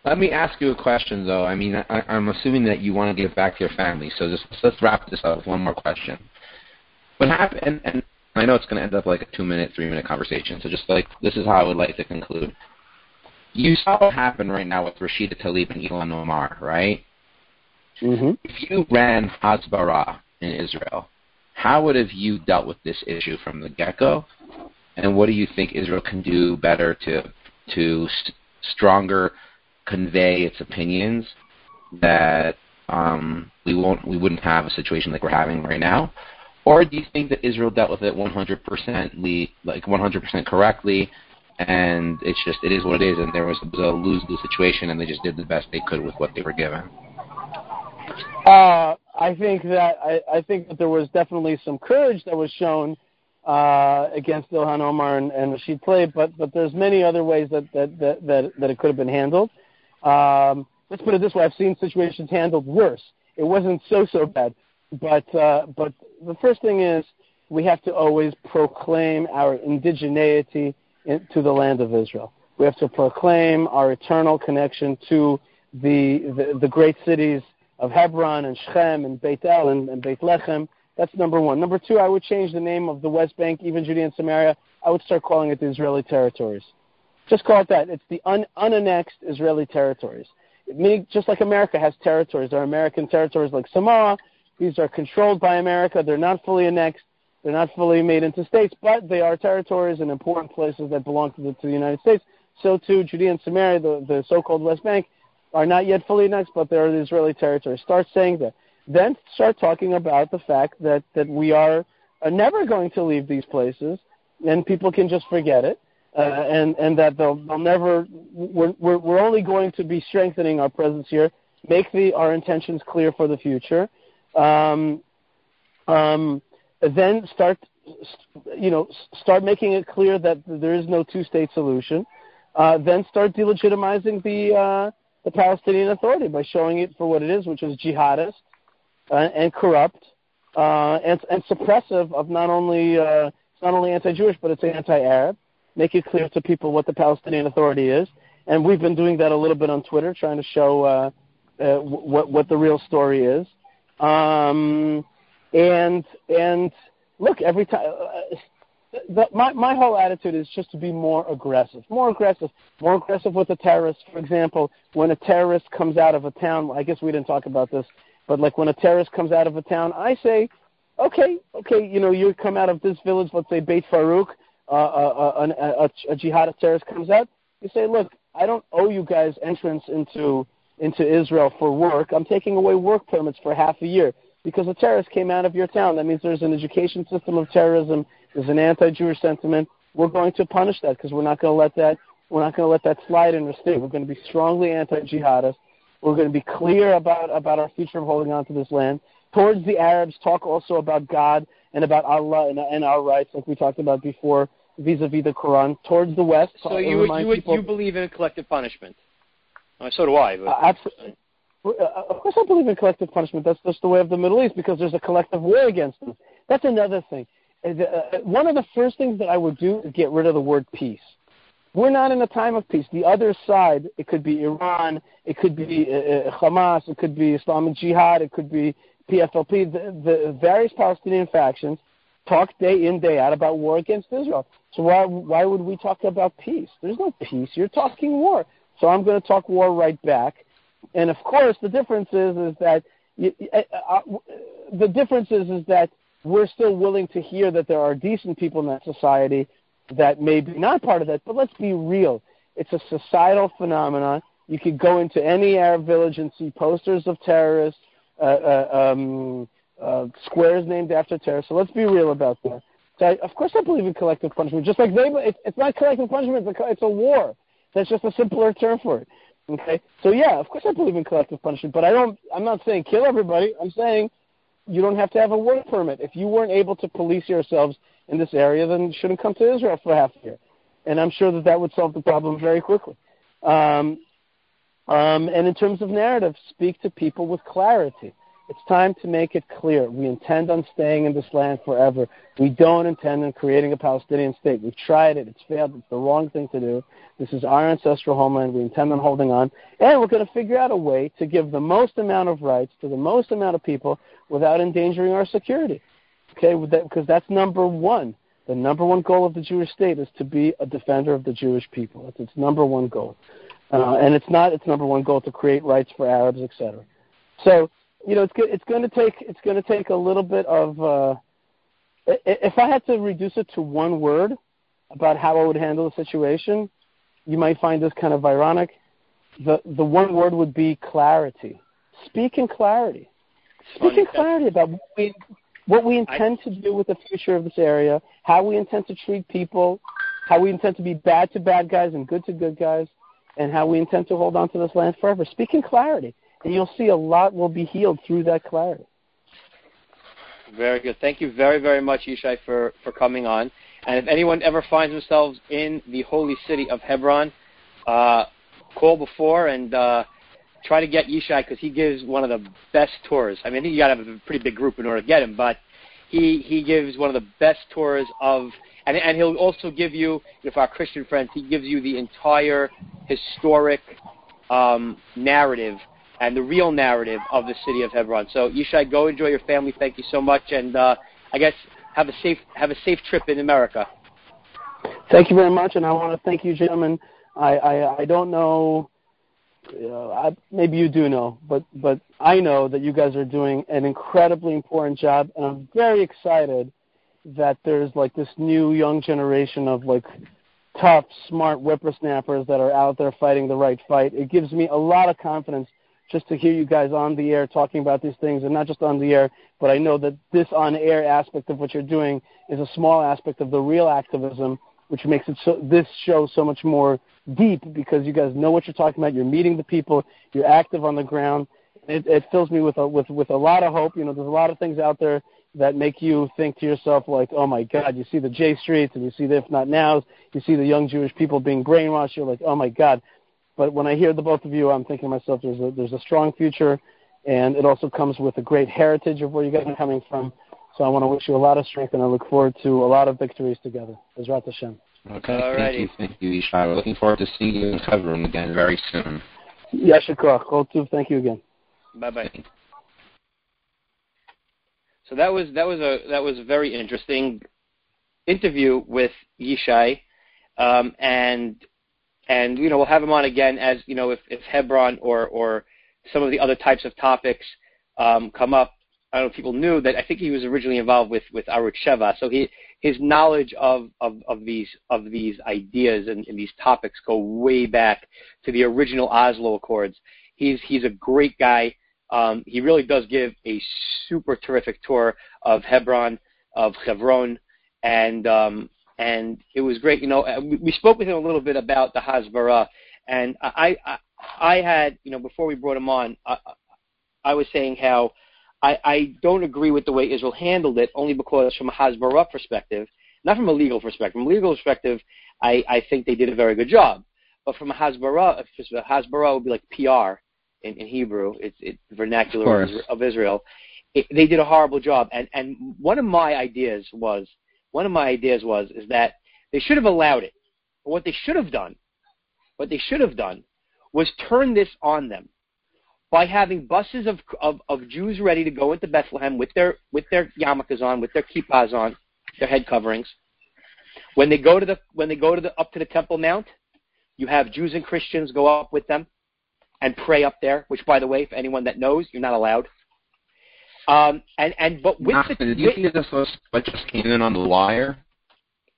Let me ask you a question, though. I mean, I, I'm assuming that you want to give back to your family, so just let's wrap this up with one more question. What happened? And, and I know it's going to end up like a two-minute, three-minute conversation. So just like this is how I would like to conclude. You saw what happened right now with Rashida Tlaib and Ilhan Omar, right? Mm-hmm. If you ran Hasbara in Israel, how would have you dealt with this issue from the get-go? And what do you think Israel can do better to to st- stronger convey its opinions, that um, we won't we wouldn't have a situation like we're having right now? Or do you think that Israel dealt with it 100% like 100% correctly, and it's just it is what it is, and there was a lose lose situation, and they just did the best they could with what they were given? Uh, I think that I, I think that there was definitely some courage that was shown uh, against Ilhan Omar and, and Rashid Tlaib, but but there's many other ways that that that that, that it could have been handled. Um, let's put it this way: I've seen situations handled worse. It wasn't so so bad, but uh, but the first thing is we have to always proclaim our indigeneity in, to the land of Israel. We have to proclaim our eternal connection to the the, the great cities of Hebron and Shechem and Beit El and, and Beit Lechem. That's number one. Number two, I would change the name of the West Bank, even Judea and Samaria. I would start calling it the Israeli territories. Just call it that. It's the un, unannexed Israeli territories. Meaning, just like America has territories, there are American territories like Samoa. These are controlled by America. They're not fully annexed. They're not fully made into states, but they are territories and important places that belong to the, to the United States. So too, Judea and Samaria, the, the so-called West Bank, are not yet fully annexed, but they are the Israeli territories. Start saying that. Then start talking about the fact that, that we are, are never going to leave these places, and people can just forget it, uh, and, and that they'll, they'll never, we're, we're, only going to be strengthening our presence here, make the, our intentions clear for the future. Um, um, then start, you know, start making it clear that there is no two-state solution. Uh, then start delegitimizing the uh, the Palestinian Authority by showing it for what it is, which is jihadist uh, and corrupt uh, and, and suppressive of not only uh, it's not only anti-Jewish but it's anti-Arab. Make it clear to people what the Palestinian Authority is, and we've been doing that a little bit on Twitter, trying to show uh, uh, what what the real story is. Um, and and look, every time uh, the, my my whole attitude is just to be more aggressive, more aggressive, more aggressive with the terrorists. For example, when a terrorist comes out of a town, I guess we didn't talk about this, but like when a terrorist comes out of a town, I say, okay, okay, you know, you come out of this village, let's say Beit Farouk, uh, uh, uh, a, a, a jihadist terrorist comes out, you say, look, I don't owe you guys entrance into into Israel for work. I'm taking away work permits for half a year because a terrorist came out of your town. That means there's an education system of terrorism there's an anti-Jewish sentiment. We're going to punish that because we're not going to let that we're not going to let that slide in our state. We're going to be strongly anti-jihadist. We're going to be clear about about our future of holding on to this land. Towards the Arabs, talk also about God and about Allah and, and our rights, like we talked about before, vis-a-vis the Quran. Towards the West, so you would, you, would, you believe in collective punishment? Uh, so do I. But... Uh, absolutely. Uh, of course, I believe in collective punishment. That's just the way of the Middle East because there's a collective war against them. That's another thing. Uh, one of the first things that I would do is get rid of the word peace. We're not in a time of peace. The other side, it could be Iran, it could be uh, uh Hamas, it could be Islamic Jihad, it could be PFLP. The, the various Palestinian factions talk day in day out about war against Israel. So why why would we talk about peace? There's no peace. You're talking war. So I'm going to talk war right back. And of course, the difference is is that you, uh, uh, the difference is is that we're still willing to hear that there are decent people in that society that may be not part of that. But let's be real. It's a societal phenomenon. You could go into any Arab village and see posters of terrorists, uh, uh, um, uh, squares named after terror. So let's be real about that. So I, of course, I believe in collective punishment. Just like they, it's, it's not collective punishment; it's a, it's a war. That's just a simpler term for it. Okay. So yeah, of course I believe in collective punishment, but I don't. I'm not saying kill everybody. I'm saying you don't have to have a work permit. If you weren't able to police yourselves in this area, then you shouldn't come to Israel for half a year. And I'm sure that that would solve the problem very quickly. Um, um, and in terms of narrative, speak to people with clarity. It's time to make it clear. We intend on staying in this land forever. We don't intend on creating a Palestinian state. We've tried it. It's failed. It's the wrong thing to do. This is our ancestral homeland. We intend on holding on. And we're going to figure out a way to give the most amount of rights to the most amount of people without endangering our security. Okay, because that's number one. The number one goal of the Jewish state is to be a defender of the Jewish people. That's its number one goal. Uh, and it's not its number one goal to create rights for Arabs, etc. So you know, it's it's going to take it's going to take a little bit of. Uh, if I had to reduce it to one word about how I would handle the situation, you might find this kind of ironic. the the one word would be clarity. Speak in clarity. Speak in clarity about what we what we intend to do with the future of this area, how we intend to treat people, how we intend to be bad to bad guys and good to good guys, and how we intend to hold on to this land forever. Speak in clarity, and you'll see a lot will be healed through that clarity. Very good. Thank you very, very much, Yishai, for, for coming on. And if anyone ever finds themselves in the holy city of Hebron, uh, call before and uh, try to get Yishai because he gives one of the best tours. I mean, you got to have a pretty big group in order to get him, but he he gives one of the best tours of, and and he'll also give you, if our Christian friends, he gives you the entire historic um, narrative and the real narrative of the city of Hebron. So Yishai, go enjoy your family. Thank you so much, and uh, I guess have a safe have a safe trip in America. Thank you very much, and I want to thank you, gentlemen. I I, I don't know. Uh, I, maybe you do know, but but I know that you guys are doing an incredibly important job, and I'm very excited that there's like this new young generation of like tough, smart whippersnappers that are out there fighting the right fight. It gives me a lot of confidence just to hear you guys on the air talking about these things, and not just on the air, but I know that this on air aspect of what you're doing is a small aspect of the real activism, which makes it so this show so much more deep because you guys know what you're talking about. You're meeting the people, you're active on the ground. It, it fills me with a with with a lot of hope. You know, there's a lot of things out there that make you think to yourself like, oh my God, you see the J Streets and you see the If Not Nows, you see the young Jewish people being brainwashed. You're like, oh my God, but when I hear the both of you, I'm thinking to myself, there's a, there's a strong future, and it also comes with a great heritage of where you guys are coming from. So I want to wish you a lot of strength, and I look forward to a lot of victories together. Ezrat Hashem. Okay, thank you, thank you, Yishai. We're looking forward to seeing you in Hebron again very soon. Yashikach. Thank you again. Bye bye. So that was that was a that was a very interesting interview with Yishai, um, and and you know we'll have him on again as you know if, if Hebron or or some of the other types of topics um, come up. I don't know if people knew that I think he was originally involved with with Arutz Sheva, so he his knowledge of of, of these of these ideas and, and these topics go way back to the original Oslo Accords. He's he's a great guy. Um, he really does give a super terrific tour of Hebron, of Hebron, and um, and it was great. You know, we spoke with him a little bit about the Hasbara, and I, I, I had, you know, before we brought him on, I, I was saying how I, I don't agree with the way Israel handled it, only because from a Hasbara perspective, not from a legal perspective. From a legal perspective, I, I think they did a very good job. But from a Hasbara, Hasbara would be like PR in, in Hebrew, it's, it's vernacular of, of Israel. It, they did a horrible job. And, and one of my ideas was one of my ideas was is that they should have allowed it. But what they should have done, what they should have done, was turn this on them by having buses of, of, of Jews ready to go into Bethlehem with their with their yarmulkes on, with their kippas on, their head coverings. When they go to the when they go to the up to the Temple Mount, you have Jews and Christians go up with them and pray up there. Which, by the way, for anyone that knows, you're not allowed. Um, and and but with Nachman, the did you see this was what just came in on the wire?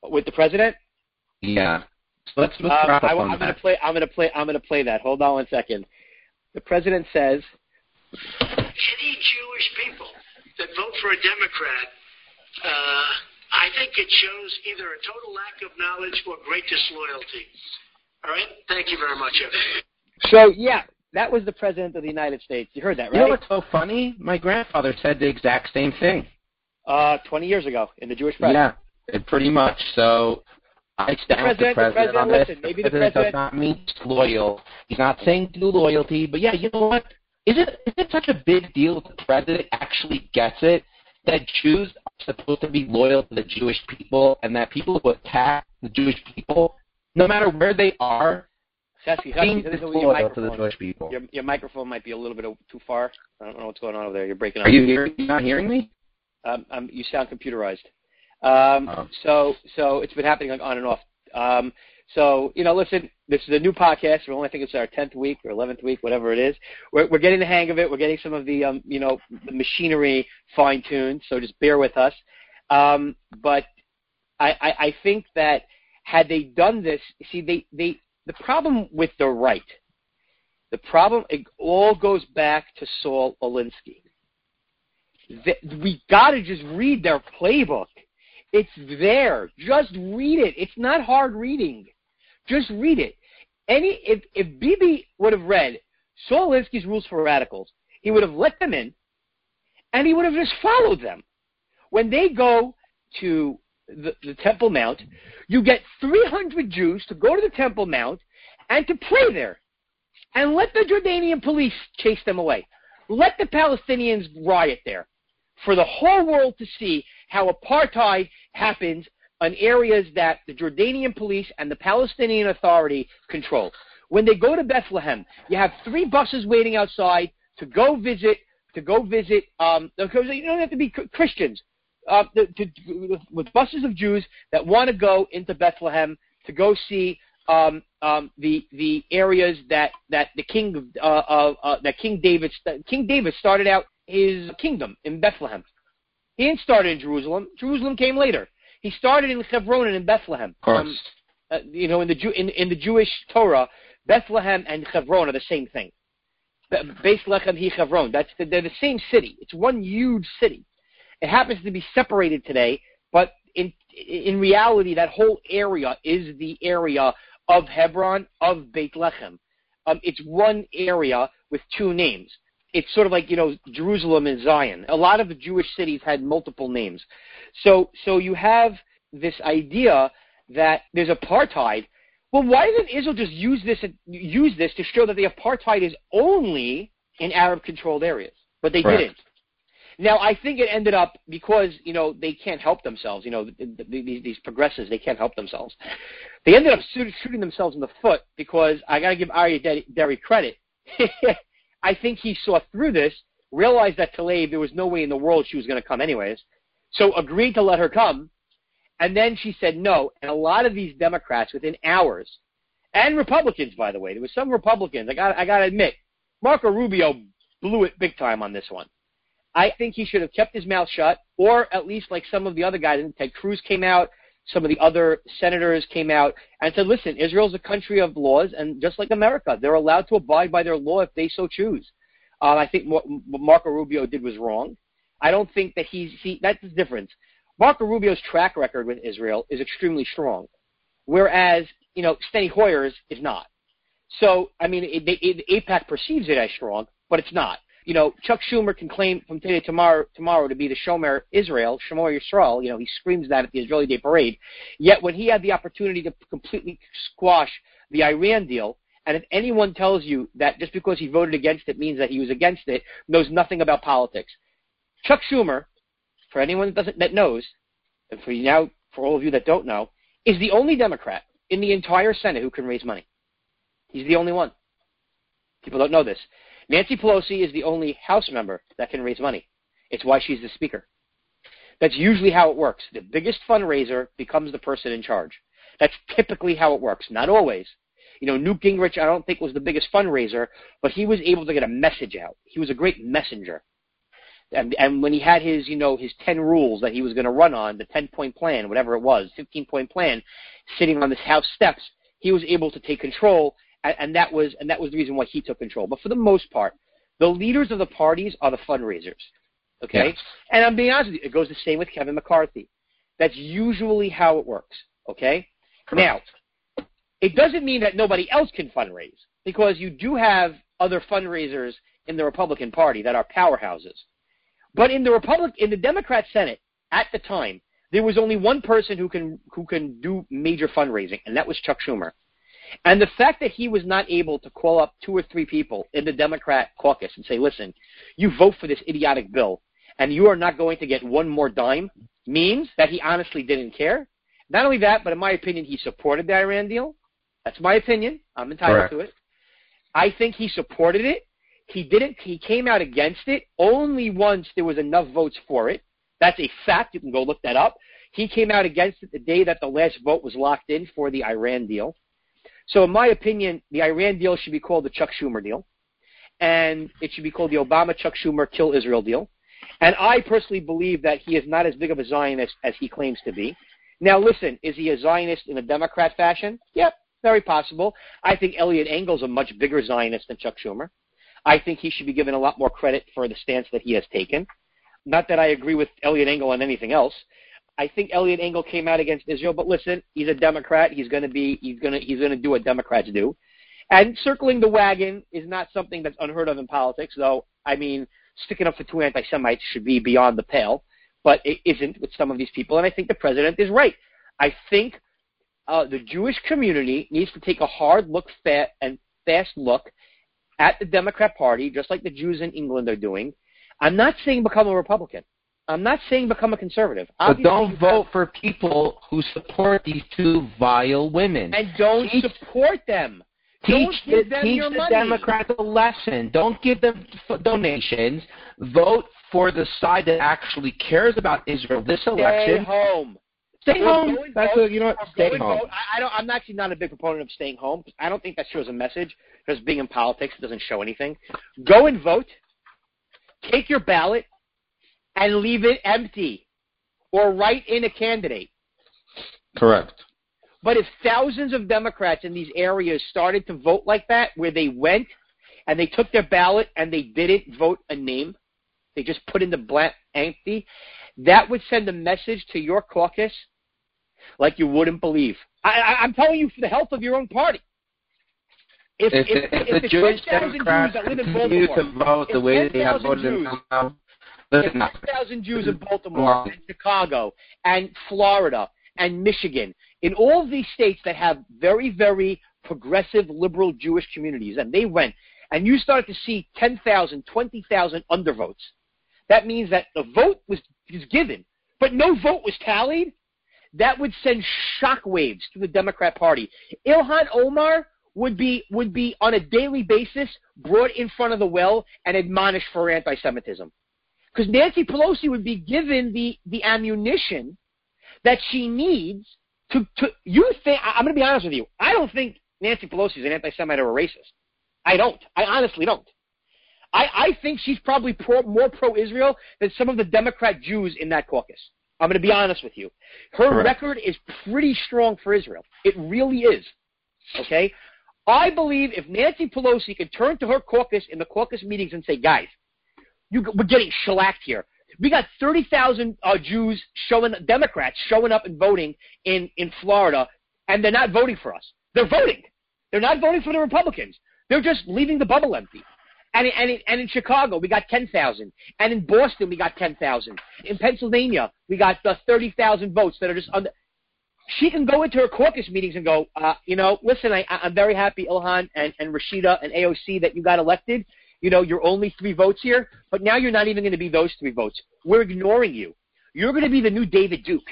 with the president. Yeah. So let's let's Um, wrap up I, on am gonna play. I'm going to play. I'm going to play that. Hold on one second. The president says, any Jewish people that vote for a Democrat, uh, I think it shows either a total lack of knowledge or great disloyalty. All right? Thank you very much, everyone. "So yeah, that was the president of the United States. You heard that, right? You know what's so funny? My grandfather said the exact same thing. Uh, 20 years ago in the Jewish press. Yeah, it pretty much. So I stand with the president- the president on this. listen, maybe the president president- does not mean loyal. He's not saying do loyalty, but yeah, you know what? Is it is it such a big deal that the president actually gets it that Jews are supposed to be loyal to the Jewish people, and that people who attack the Jewish people, no matter where they are, Sassy, being Sassy, this is with your disloyal to the microphone. Your, your microphone might be a little bit too far. I don't know what's going on over there. You're breaking up. Are you hearing? Not hearing me? Um, um, you sound computerized. Um, Oh. So, so it's been happening like on and off. Um, so, you know, listen, this is a new podcast. We're only, I think it's our tenth week or eleventh week, whatever it is. We're, we're getting the hang of it. We're getting some of the, um, you know, the machinery fine tuned. So just bear with us. Um, but I, I, I think that had they done this, see, they, they, the problem with the right The problem, it all goes back to Saul Alinsky. We got to just read their playbook. It's there. Just read it. It's not hard reading. Just read it. Any if if Bibi would have read Saul Alinsky's rules for radicals, he would have let them in, and he would have just followed them. When they go to the, the Temple Mount, you get 300 Jews to go to the Temple Mount and to pray there, and let the Jordanian police chase them away. Let the Palestinians riot there for the whole world to see how apartheid happens in areas that the Jordanian police and the Palestinian Authority control. When they go to Bethlehem, you have three buses waiting outside to go visit to go visit. Um, because you don't have to be Christians. Uh, to, to, with buses of Jews that want to go into Bethlehem to go see um, um, the the areas that that the king uh, uh, uh, that King David King David started out his kingdom in Bethlehem. He didn't start in Jerusalem. Jerusalem came later. He started in Hebron and in Bethlehem. Of course. Um, uh, you know, in the Jew, in, in the Jewish Torah, Bethlehem and Hebron are the same thing. Beis Lechem he Hebron. That's the, they're the same city. It's one huge city. It happens to be separated today, but in in reality, that whole area is the area of Hebron of Beit Lechem. Um, it's one area with two names. It's sort of like you know Jerusalem and Zion. A lot of the Jewish cities had multiple names. So so you have this idea that there's apartheid. Well, why doesn't Israel just use this use this to show that the apartheid is only in Arab-controlled areas? But they didn't. Now, I think it ended up because you know they can't help themselves. You know, these, these progressives they can't help themselves. They ended up shooting themselves in the foot because I got to give Aryeh Deri credit. *laughs* I think he saw through this, realized that Tlaib there was no way in the world she was going to come anyways, so agreed to let her come, and then she said no. And a lot of these Democrats, within hours, and Republicans, by the way, there was some Republicans. I got I got to admit, Marco Rubio blew it big time on this one. I think he should have kept his mouth shut, or at least like some of the other guys. Ted Cruz came out, some of the other senators came out and said, "Listen, Israel's a country of laws, and just like America, they're allowed to abide by their law if they so choose." Uh, I think what Marco Rubio did was wrong. I don't think that he's see that's the difference. Marco Rubio's track record with Israel is extremely strong, whereas you know Steny Hoyer's is not. So I mean, it, it, AIPAC perceives it as strong, but it's not you know, Chuck Schumer can claim from today to tomorrow, tomorrow to be the Shomer Israel, Shomer Yisrael. You know, he screams that at the Israeli Day Parade. Yet when he had the opportunity to completely squash the Iran deal, and if anyone tells you that just because he voted against it means that he was against it, knows nothing about politics. Chuck Schumer, for anyone that doesn't that knows, and for you now for all of you that don't know, is the only Democrat in the entire Senate who can raise money. He's the only one. People don't know this. Nancy Pelosi is the only House member that can raise money. It's why she's the Speaker. That's usually how it works. The biggest fundraiser becomes the person in charge. That's typically how it works. Not always. You know, Newt Gingrich, I don't think was the biggest fundraiser, but he was able to get a message out. He was a great messenger. And, and when he had his, you know, his 10 rules that he was going to run on, the 10 point plan, whatever it was, 15 point plan, sitting on this House steps, he was able to take control and that was and that was the reason why he took control. But for the most part, the leaders of the parties are the fundraisers. Okay, and I'm being honest with you, it goes the same with Kevin McCarthy. That's usually how it works. Okay, Correct. now it doesn't mean that nobody else can fundraise because you do have other fundraisers in the Republican Party that are powerhouses. But in the Republic in the Democrat Senate at the time, there was only one person who can who can do major fundraising, and that was Chuck Schumer. And the fact that he was not able to call up two or three people in the Democrat caucus and say, listen, you vote for this idiotic bill and you are not going to get one more dime means that he honestly didn't care. Not only that, but in my opinion, he supported the Iran deal. That's my opinion. I'm entitled Correct. to it. I think he supported it. He didn't. He came out against it only once there was enough votes for it. That's a fact. You can go look that up. He came out against it the day that the last vote was locked in for the Iran deal. So, in my opinion, the Iran deal should be called the Chuck Schumer deal, and it should be called the Obama Chuck Schumer kill Israel deal. And I personally believe that he is not as big of a Zionist as he claims to be. Now, listen, is he a Zionist in a Democrat fashion? Yep. Very possible. I think Eliot Engel's a much bigger Zionist than Chuck Schumer. I think he should be given a lot more credit for the stance that he has taken. Not that I agree with Eliot Engel on anything else. I think Eliot Engel came out against Israel, but listen, he's a Democrat. He's going to be he's going to he's going to do what Democrats do. And circling the wagon is not something that's unheard of in politics, though. I mean, sticking up for two anti-Semites should be beyond the pale, but it isn't with some of these people. And I think the president is right. I think uh, the Jewish community needs to take a hard look fa- and fast look at the Democrat Party, just like the Jews in England are doing. I'm not saying become a Republican. I'm not saying become a conservative. But don't vote for people who support these two vile women. and don't Teach- support them. Teach don't give the, them teach the. Democrats a lesson. Don't give them f- donations. Vote for the side that actually cares about Israel this election. Stay home. Stay home. That's vote, what you know. What? Stay home. vote. I, I don't. I'm actually not a big proponent of staying home. I don't think that shows a message. Because being in politics doesn't show anything. Go and vote. Take your ballot and leave it empty, or write in a candidate. Correct. But if thousands of Democrats in these areas started to vote like that, where they went and they took their ballot and they didn't vote a name, they just put in the blank empty, that would send a message to your caucus like you wouldn't believe. I, I, I'm telling you for the health of your own party. If, If, if, if, if the Jewish Democrats continue to vote the way they have 10,000 voted Jews- now, up. 10,000 Jews in Baltimore and Chicago and Florida and Michigan, in all these states that have very, very progressive liberal Jewish communities, and they went, and you started to see 10,000, 20,000 undervotes, that means that the vote was, was given, but no vote was tallied. That would send shockwaves to the Democrat Party. Ilhan Omar would be would be on a daily basis brought in front of the well and admonished for anti-Semitism because Nancy Pelosi would be given the the ammunition that she needs to to you think I'm going to be honest with you. I don't think Nancy Pelosi is an anti-Semite or a racist. I don't. I honestly don't. I I think she's probably pro, more pro-Israel than some of the Democrat Jews in that caucus. I'm going to be honest with you. Her Correct. record is pretty strong for Israel. It really is. Okay? I believe if Nancy Pelosi could turn to her caucus in the caucus meetings and say guys you, we're getting shellacked here. We got 30,000 uh, Jews showing, Democrats showing up and voting in, in Florida, and they're not voting for us. They're voting. They're not voting for the Republicans. They're just leaving the bubble empty. And, and, in, and in Chicago, we got 10,000. And in Boston, we got 10,000. In Pennsylvania, we got the 30,000 votes that are just under. She can go into her caucus meetings and go, uh, you know, listen, I, I'm very happy, Ilhan and, and Rashida and AOC, that you got elected you know, you're only three votes here, but now you're not even going to be those three votes. We're ignoring you. You're going to be the new David Duke.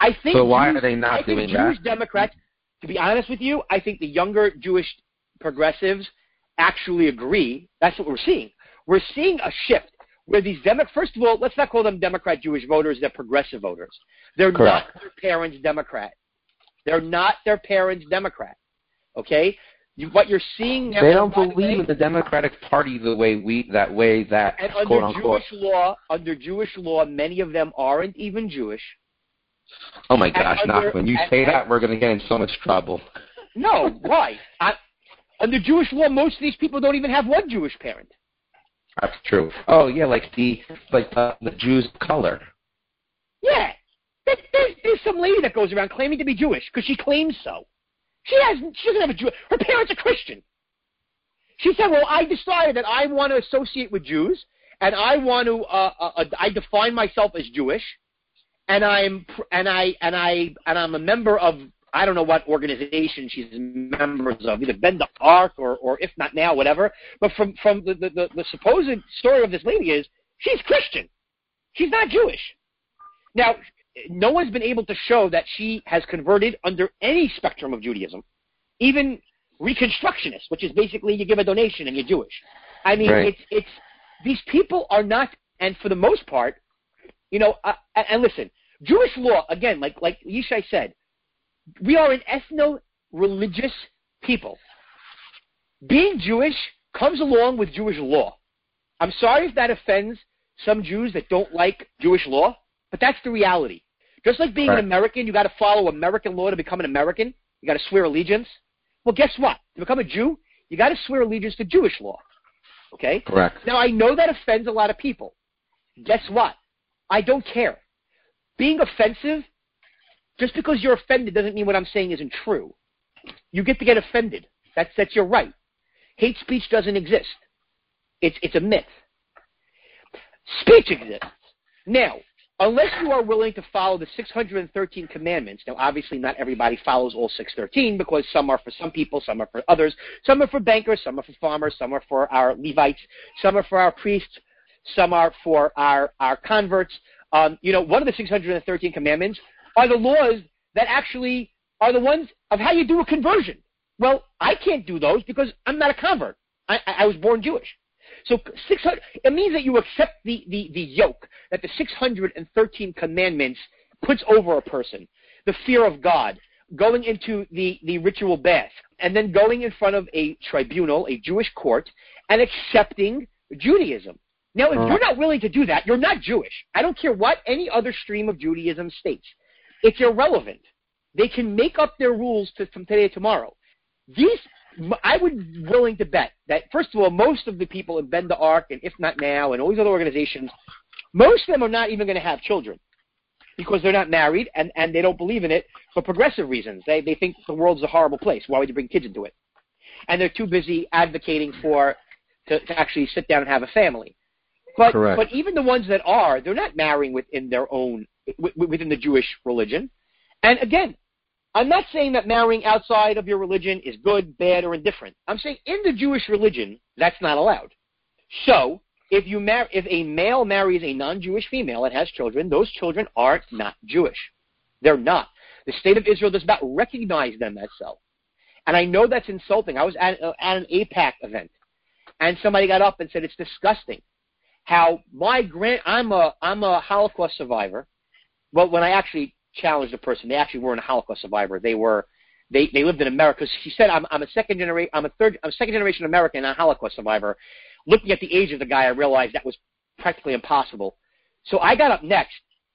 I think. So why Jews- are they not I think doing Jewish that? Democrats, to be honest with you, I think the younger Jewish progressives actually agree. That's what we're seeing. We're seeing a shift where these Demo- first of all, let's not call them Democrat Jewish voters. They're progressive voters. They're Correct. not their parents' Democrat. They're not their parents' Democrat. Okay. You, what you're seeing now, They don't believe in the Democratic Party the way we that way that and quote under unquote. Jewish law, under Jewish law, many of them aren't even Jewish. Oh my gosh, under- not when you and- say and- that we're going to get in so much trouble. No, why? I, under Jewish law, most of these people don't even have one Jewish parent. That's true. Oh yeah, like the like the, the Jews of color. Yeah, there, there's, there's some lady that goes around claiming to be Jewish because she claims so. She has, she doesn't have a Jew. Her parents are Christian. She said, "Well, I decided that I want to associate with Jews, and I want to, uh, uh, uh, I define myself as Jewish, and I'm, and I, and I, and I'm a member of." I don't know what organization she's members of, either Bend the Arc or, or if not now, whatever. But from from the, the, the, the supposed story of this lady is she's Christian. She's not Jewish. Now, no one's been able to show that she has converted under any spectrum of Judaism, even Reconstructionist, which is basically you give a donation and you're Jewish. I mean, Right. it's it's these people are not, and for the most part, you know, uh, and listen, Jewish law again, like like Yishai said, we are an ethno-religious people. Being Jewish comes along with Jewish law. I'm sorry if that offends some Jews that don't like Jewish law, but that's the reality. Just like being Right. an American, you got to follow American law to become an American. You got to swear allegiance. Well, guess what? To become a Jew, you got to swear allegiance to Jewish law. Okay? Correct. Now, I know that offends a lot of people. Guess what? I don't care. Being offensive, just because you're offended doesn't mean what I'm saying isn't true. You get to get offended. That's, that's your right. Hate speech doesn't exist. It's, it's a myth. Speech exists. Now, unless you are willing to follow the 613 commandments, now obviously not everybody follows all 613 because some are for some people, some are for others, some are for bankers, some are for farmers, some are for our Levites, some are for our priests, some are for our, our converts. Um, you know, one of the 613 commandments are the laws that actually are the ones of how you do a conversion. Well, I can't do those because I'm not a convert. I, I was born Jewish. So 600, it means that you accept the, the, the yoke that the 613 commandments puts over a person. The fear of God, going into the, the ritual bath, and then going in front of a tribunal, a Jewish court, and accepting Judaism. Now, if you're uh-huh. not willing to do that, you're not Jewish. I don't care what any other stream of Judaism states. It's irrelevant. They can make up their rules to, from today to tomorrow. These I would willing to bet that first of all, most of the people in Bend the Arc and If Not Now and all these other organizations, most of them are not even going to have children because they're not married and, and they don't believe in it for progressive reasons. They they think the world's a horrible place. Why would you bring kids into it? And they're too busy advocating for to, to actually sit down and have a family. But Correct. but even the ones that are, they're not marrying within their own within the Jewish religion. And again, I'm not saying that marrying outside of your religion is good, bad, or indifferent. I'm saying in the Jewish religion, that's not allowed. So, if you mar- if a male marries a non-Jewish female and has children, those children are not Jewish. They're not. The state of Israel does not recognize them as so. And I know that's insulting. I was at, uh, at an AIPAC event, and somebody got up and said it's disgusting how my grand I'm a I'm a Holocaust survivor. Well, when I actually challenged a person. They actually weren't a Holocaust survivor. They were they they lived in America. She said, "I'm I'm a second generation. I'm a third. I'm a second generation American and a Holocaust survivor." Looking at the age of the guy, I realized that was practically impossible. So I got up next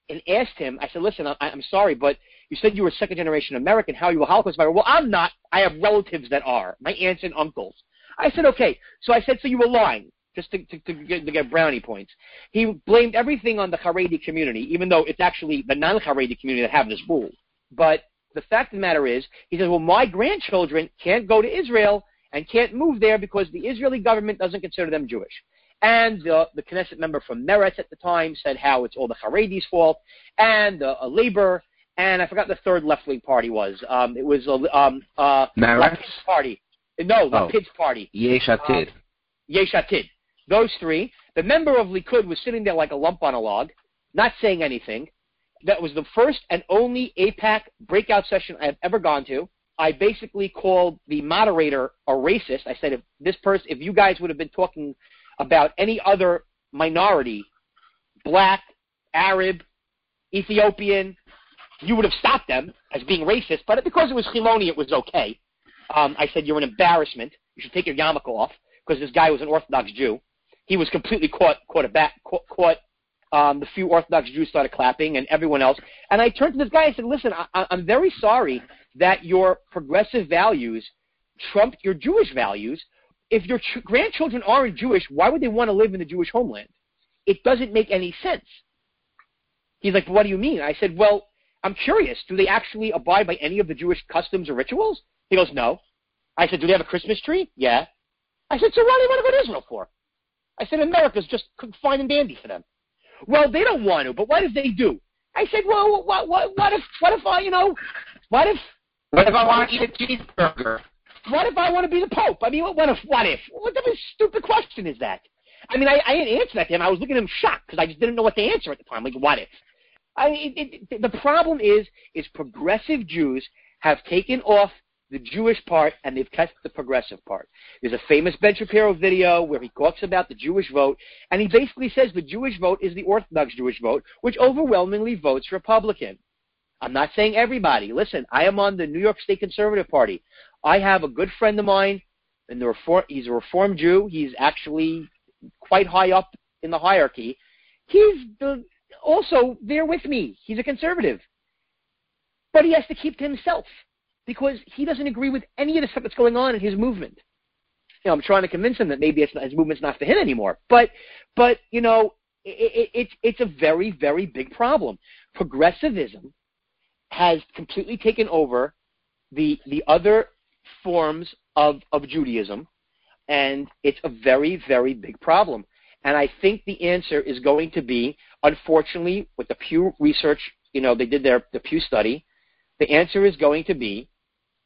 and asked him. I said, "Listen, I, I'm sorry, but you said you were second generation American. How are you a Holocaust survivor?" Well, I'm not. I have relatives that are my aunts and uncles. I said, "Okay." So I said, "So you were lying." Just to, to, to, get, to, get, brownie points. He blamed everything on the Haredi community, even though it's actually the non-Haredi community that have this rule. But the fact of the matter is, he says, well, my grandchildren can't go to Israel and can't move there because the Israeli government doesn't consider them Jewish. And the, the Knesset member from Meretz at the time said how it's all the Haredi's fault, and uh, Labor, and I forgot the third left-wing party was. Um, it was uh, um, uh, Meretz party. No, the oh. Pids party. Yesh Atid. Um, Yesh Atid. Those three. The member of Likud was sitting there like a lump on a log, not saying anything. That was the first and only AIPAC breakout session I have ever gone to. I basically called the moderator a racist. I said, if this person, if you guys would have been talking about any other minority, black, Arab, Ethiopian, you would have stopped them as being racist. But because it was Chiloni, it was okay. Um, I said, you're an embarrassment. You should take your yarmulke off because this guy was an Orthodox Jew he was completely caught caught back caught, caught um, the few Orthodox Jews started clapping and everyone else. And I turned to this guy and said, listen, I, I'm very sorry that your progressive values trumped your Jewish values. If your ch- grandchildren aren't Jewish, why would they want to live in the Jewish homeland? It doesn't make any sense. He's like, what do you mean? I said, well, I'm curious. Do they actually abide by any of the Jewish customs or rituals? He goes, no. I said, do they have a Christmas tree? Yeah. I said, so why do they want to go to Israel for? I said, America's just fine and dandy for them. Well, they don't want to, but what if they do? I said, well, what, what, what if, what if I, you know, what if, what if I want to eat a cheeseburger? What if I want to be the Pope? I mean, what, what if, what if? What type of stupid question is that? I mean, I, I didn't answer that to him. I was looking at him shocked because I just didn't know what to answer at the time. Like, what if? I mean, it, it, the problem is, is progressive Jews have taken off the Jewish part and they've kept the progressive part. There's a famous Ben Shapiro video where he talks about the Jewish vote, and he basically says the Jewish vote is the Orthodox Jewish vote, which overwhelmingly votes Republican. I'm not saying everybody. Listen, I am on the New York State Conservative Party. I have a good friend of mine, and the reform, he's a Reform Jew. He's actually quite high up in the hierarchy. He's the, also there with me. He's a conservative. But he has to keep to himself because he doesn't agree with any of the stuff that's going on in his movement. You know, I'm trying to convince him that maybe it's not, his movement's not for him anymore. But, but you know, it, it, it's it's a very very big problem. Progressivism has completely taken over the the other forms of of Judaism, and it's a very very big problem. And I think the answer is going to be, unfortunately, with the Pew Research, you know, they did their the Pew study. The answer is going to be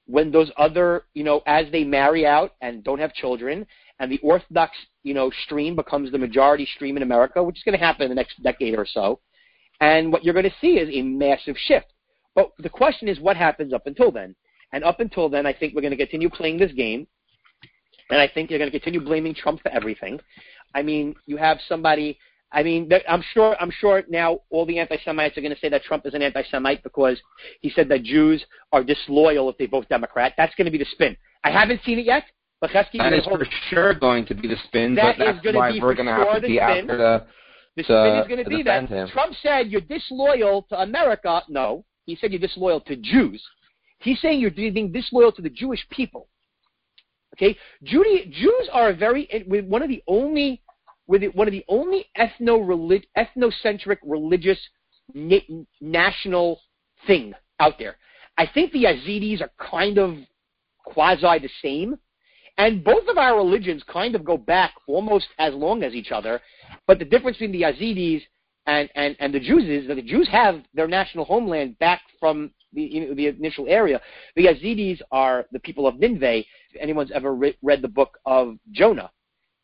when those other, you know, as they marry out and don't have children, and the Orthodox, you know, stream becomes the majority stream in America, which is going to happen in the next decade or so. And what you're going to see is a massive shift. But the question is, what happens up until then? And up until then, I think we're going to continue playing this game. And I think you're going to continue blaming Trump for everything. I mean, you have somebody. I mean, I'm sure. I'm sure now all the anti-Semites are going to say that Trump is an anti-Semite because he said that Jews are disloyal if they vote Democrat. That's going to be the spin. I haven't seen it yet, but Chesky, that is for sure going to be the spin. That but is that's going to why be we're going to have to be spin. after the. The to- spin is going to to be that him. Trump said you're disloyal to America. No, he said you're disloyal to Jews. He's saying you're being disloyal to the Jewish people. Okay, Judy, Jews are a very one of the only with one of the only ethno ethnocentric religious na- national thing out there. I think the Yazidis are kind of quasi the same, and both of our religions kind of go back almost as long as each other. But the difference between the Yazidis and, and, and the Jews is that the Jews have their national homeland back from the, you know, the initial area. The Yazidis are the people of Nineveh. If anyone's ever re- read the book of Jonah,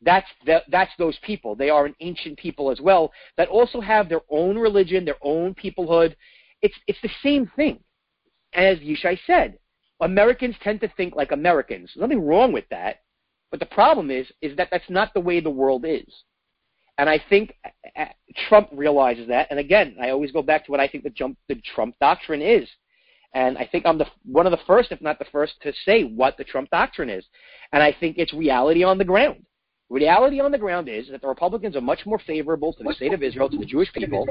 that's the, that's those people. They are an ancient people as well that also have their own religion, their own peoplehood. It's it's the same thing. As Yishai said, Americans tend to think like Americans. There's nothing wrong with that, but the problem is is that that's not the way the world is. And I think uh, Trump realizes that. And again, I always go back to what I think the, jump, the Trump doctrine is. And I think I'm the one of the first, if not the first, to say what the Trump doctrine is. And I think it's reality on the ground. Reality on the ground is that the Republicans are much more favorable to the state of Israel, to the Jewish people,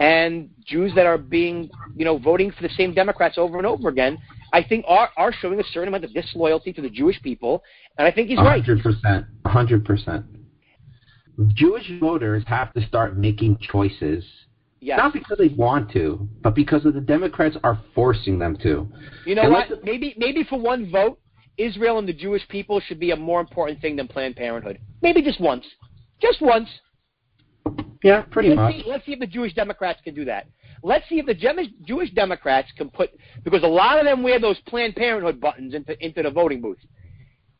and Jews that are being, you know, voting for the same Democrats over and over again, I think are are showing a certain amount of disloyalty to the Jewish people, and I think he's right. hundred percent, hundred percent. Jewish voters have to start making choices, Yes. not because they want to, but because of the Democrats are forcing them to. You know And what? let's- Maybe maybe for one vote, Israel and the Jewish people should be a more important thing than Planned Parenthood. Maybe just once. Just once. Yeah, pretty let's much. See, let's see if the Jewish Democrats can do that. Let's see if the Gem- Jewish Democrats can put because a lot of them wear those Planned Parenthood buttons into into the voting booth.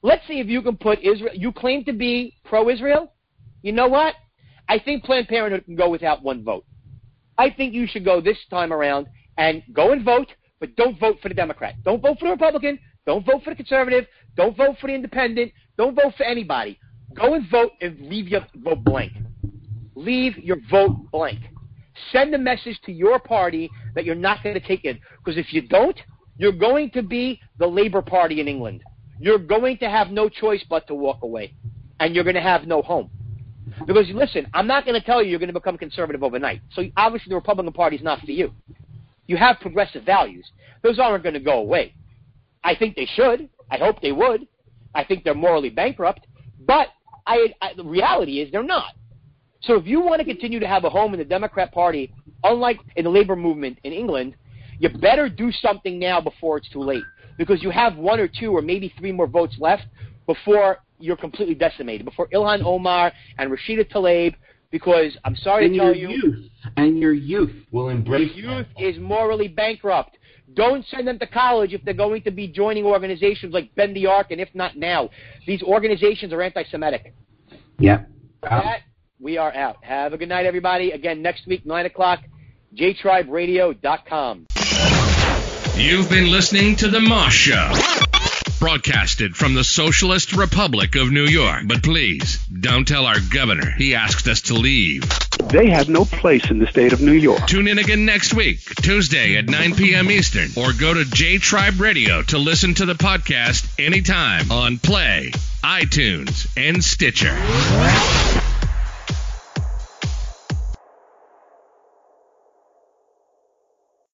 Let's see if you can put Israel. You claim to be pro-Israel. You know what? I think Planned Parenthood can go without one vote. I think you should go this time around and go and vote, but don't vote for the Democrat. Don't vote for the Republican. Don't vote for the conservative. Don't vote for the independent. Don't vote for anybody. Go and vote and leave your vote blank. Leave your vote blank. Send a message to your party that you're not going to take it. Because if you don't, you're going to be the Labour Party in England. You're going to have no choice but to walk away. And you're going to have no home. Because listen, I'm not going to tell you you're going to become conservative overnight. So obviously the Republican Party is not for you. You have progressive values. Those aren't going to go away. I think they should. I hope they would. I think they're morally bankrupt. But I, I, the reality is they're not. So if you want to continue to have a home in the Democrat Party, unlike in the labor movement in England, you better do something now before it's too late. Because you have one or two or maybe three more votes left before you're completely decimated, before Ilhan Omar and Rashida Tlaib, because I'm sorry and to your tell you, youth and your youth will embrace youth is morally bankrupt. Don't send them to college if they're going to be joining organizations like Bend the Arc, and if not now. These organizations are anti-Semitic. Yep. With that, we are out. Have a good night, everybody. Again, next week, 9 o'clock, jtriberadio.com. You've been listening to The Moss Show, broadcasted from the Socialist Republic of New York. But please, don't tell our governor he asked us to leave. They have no place in the state of New York. Tune in again next week, Tuesday at 9 p.m. Eastern, or go to J Tribe Radio to listen to the podcast anytime on Play, iTunes, and Stitcher.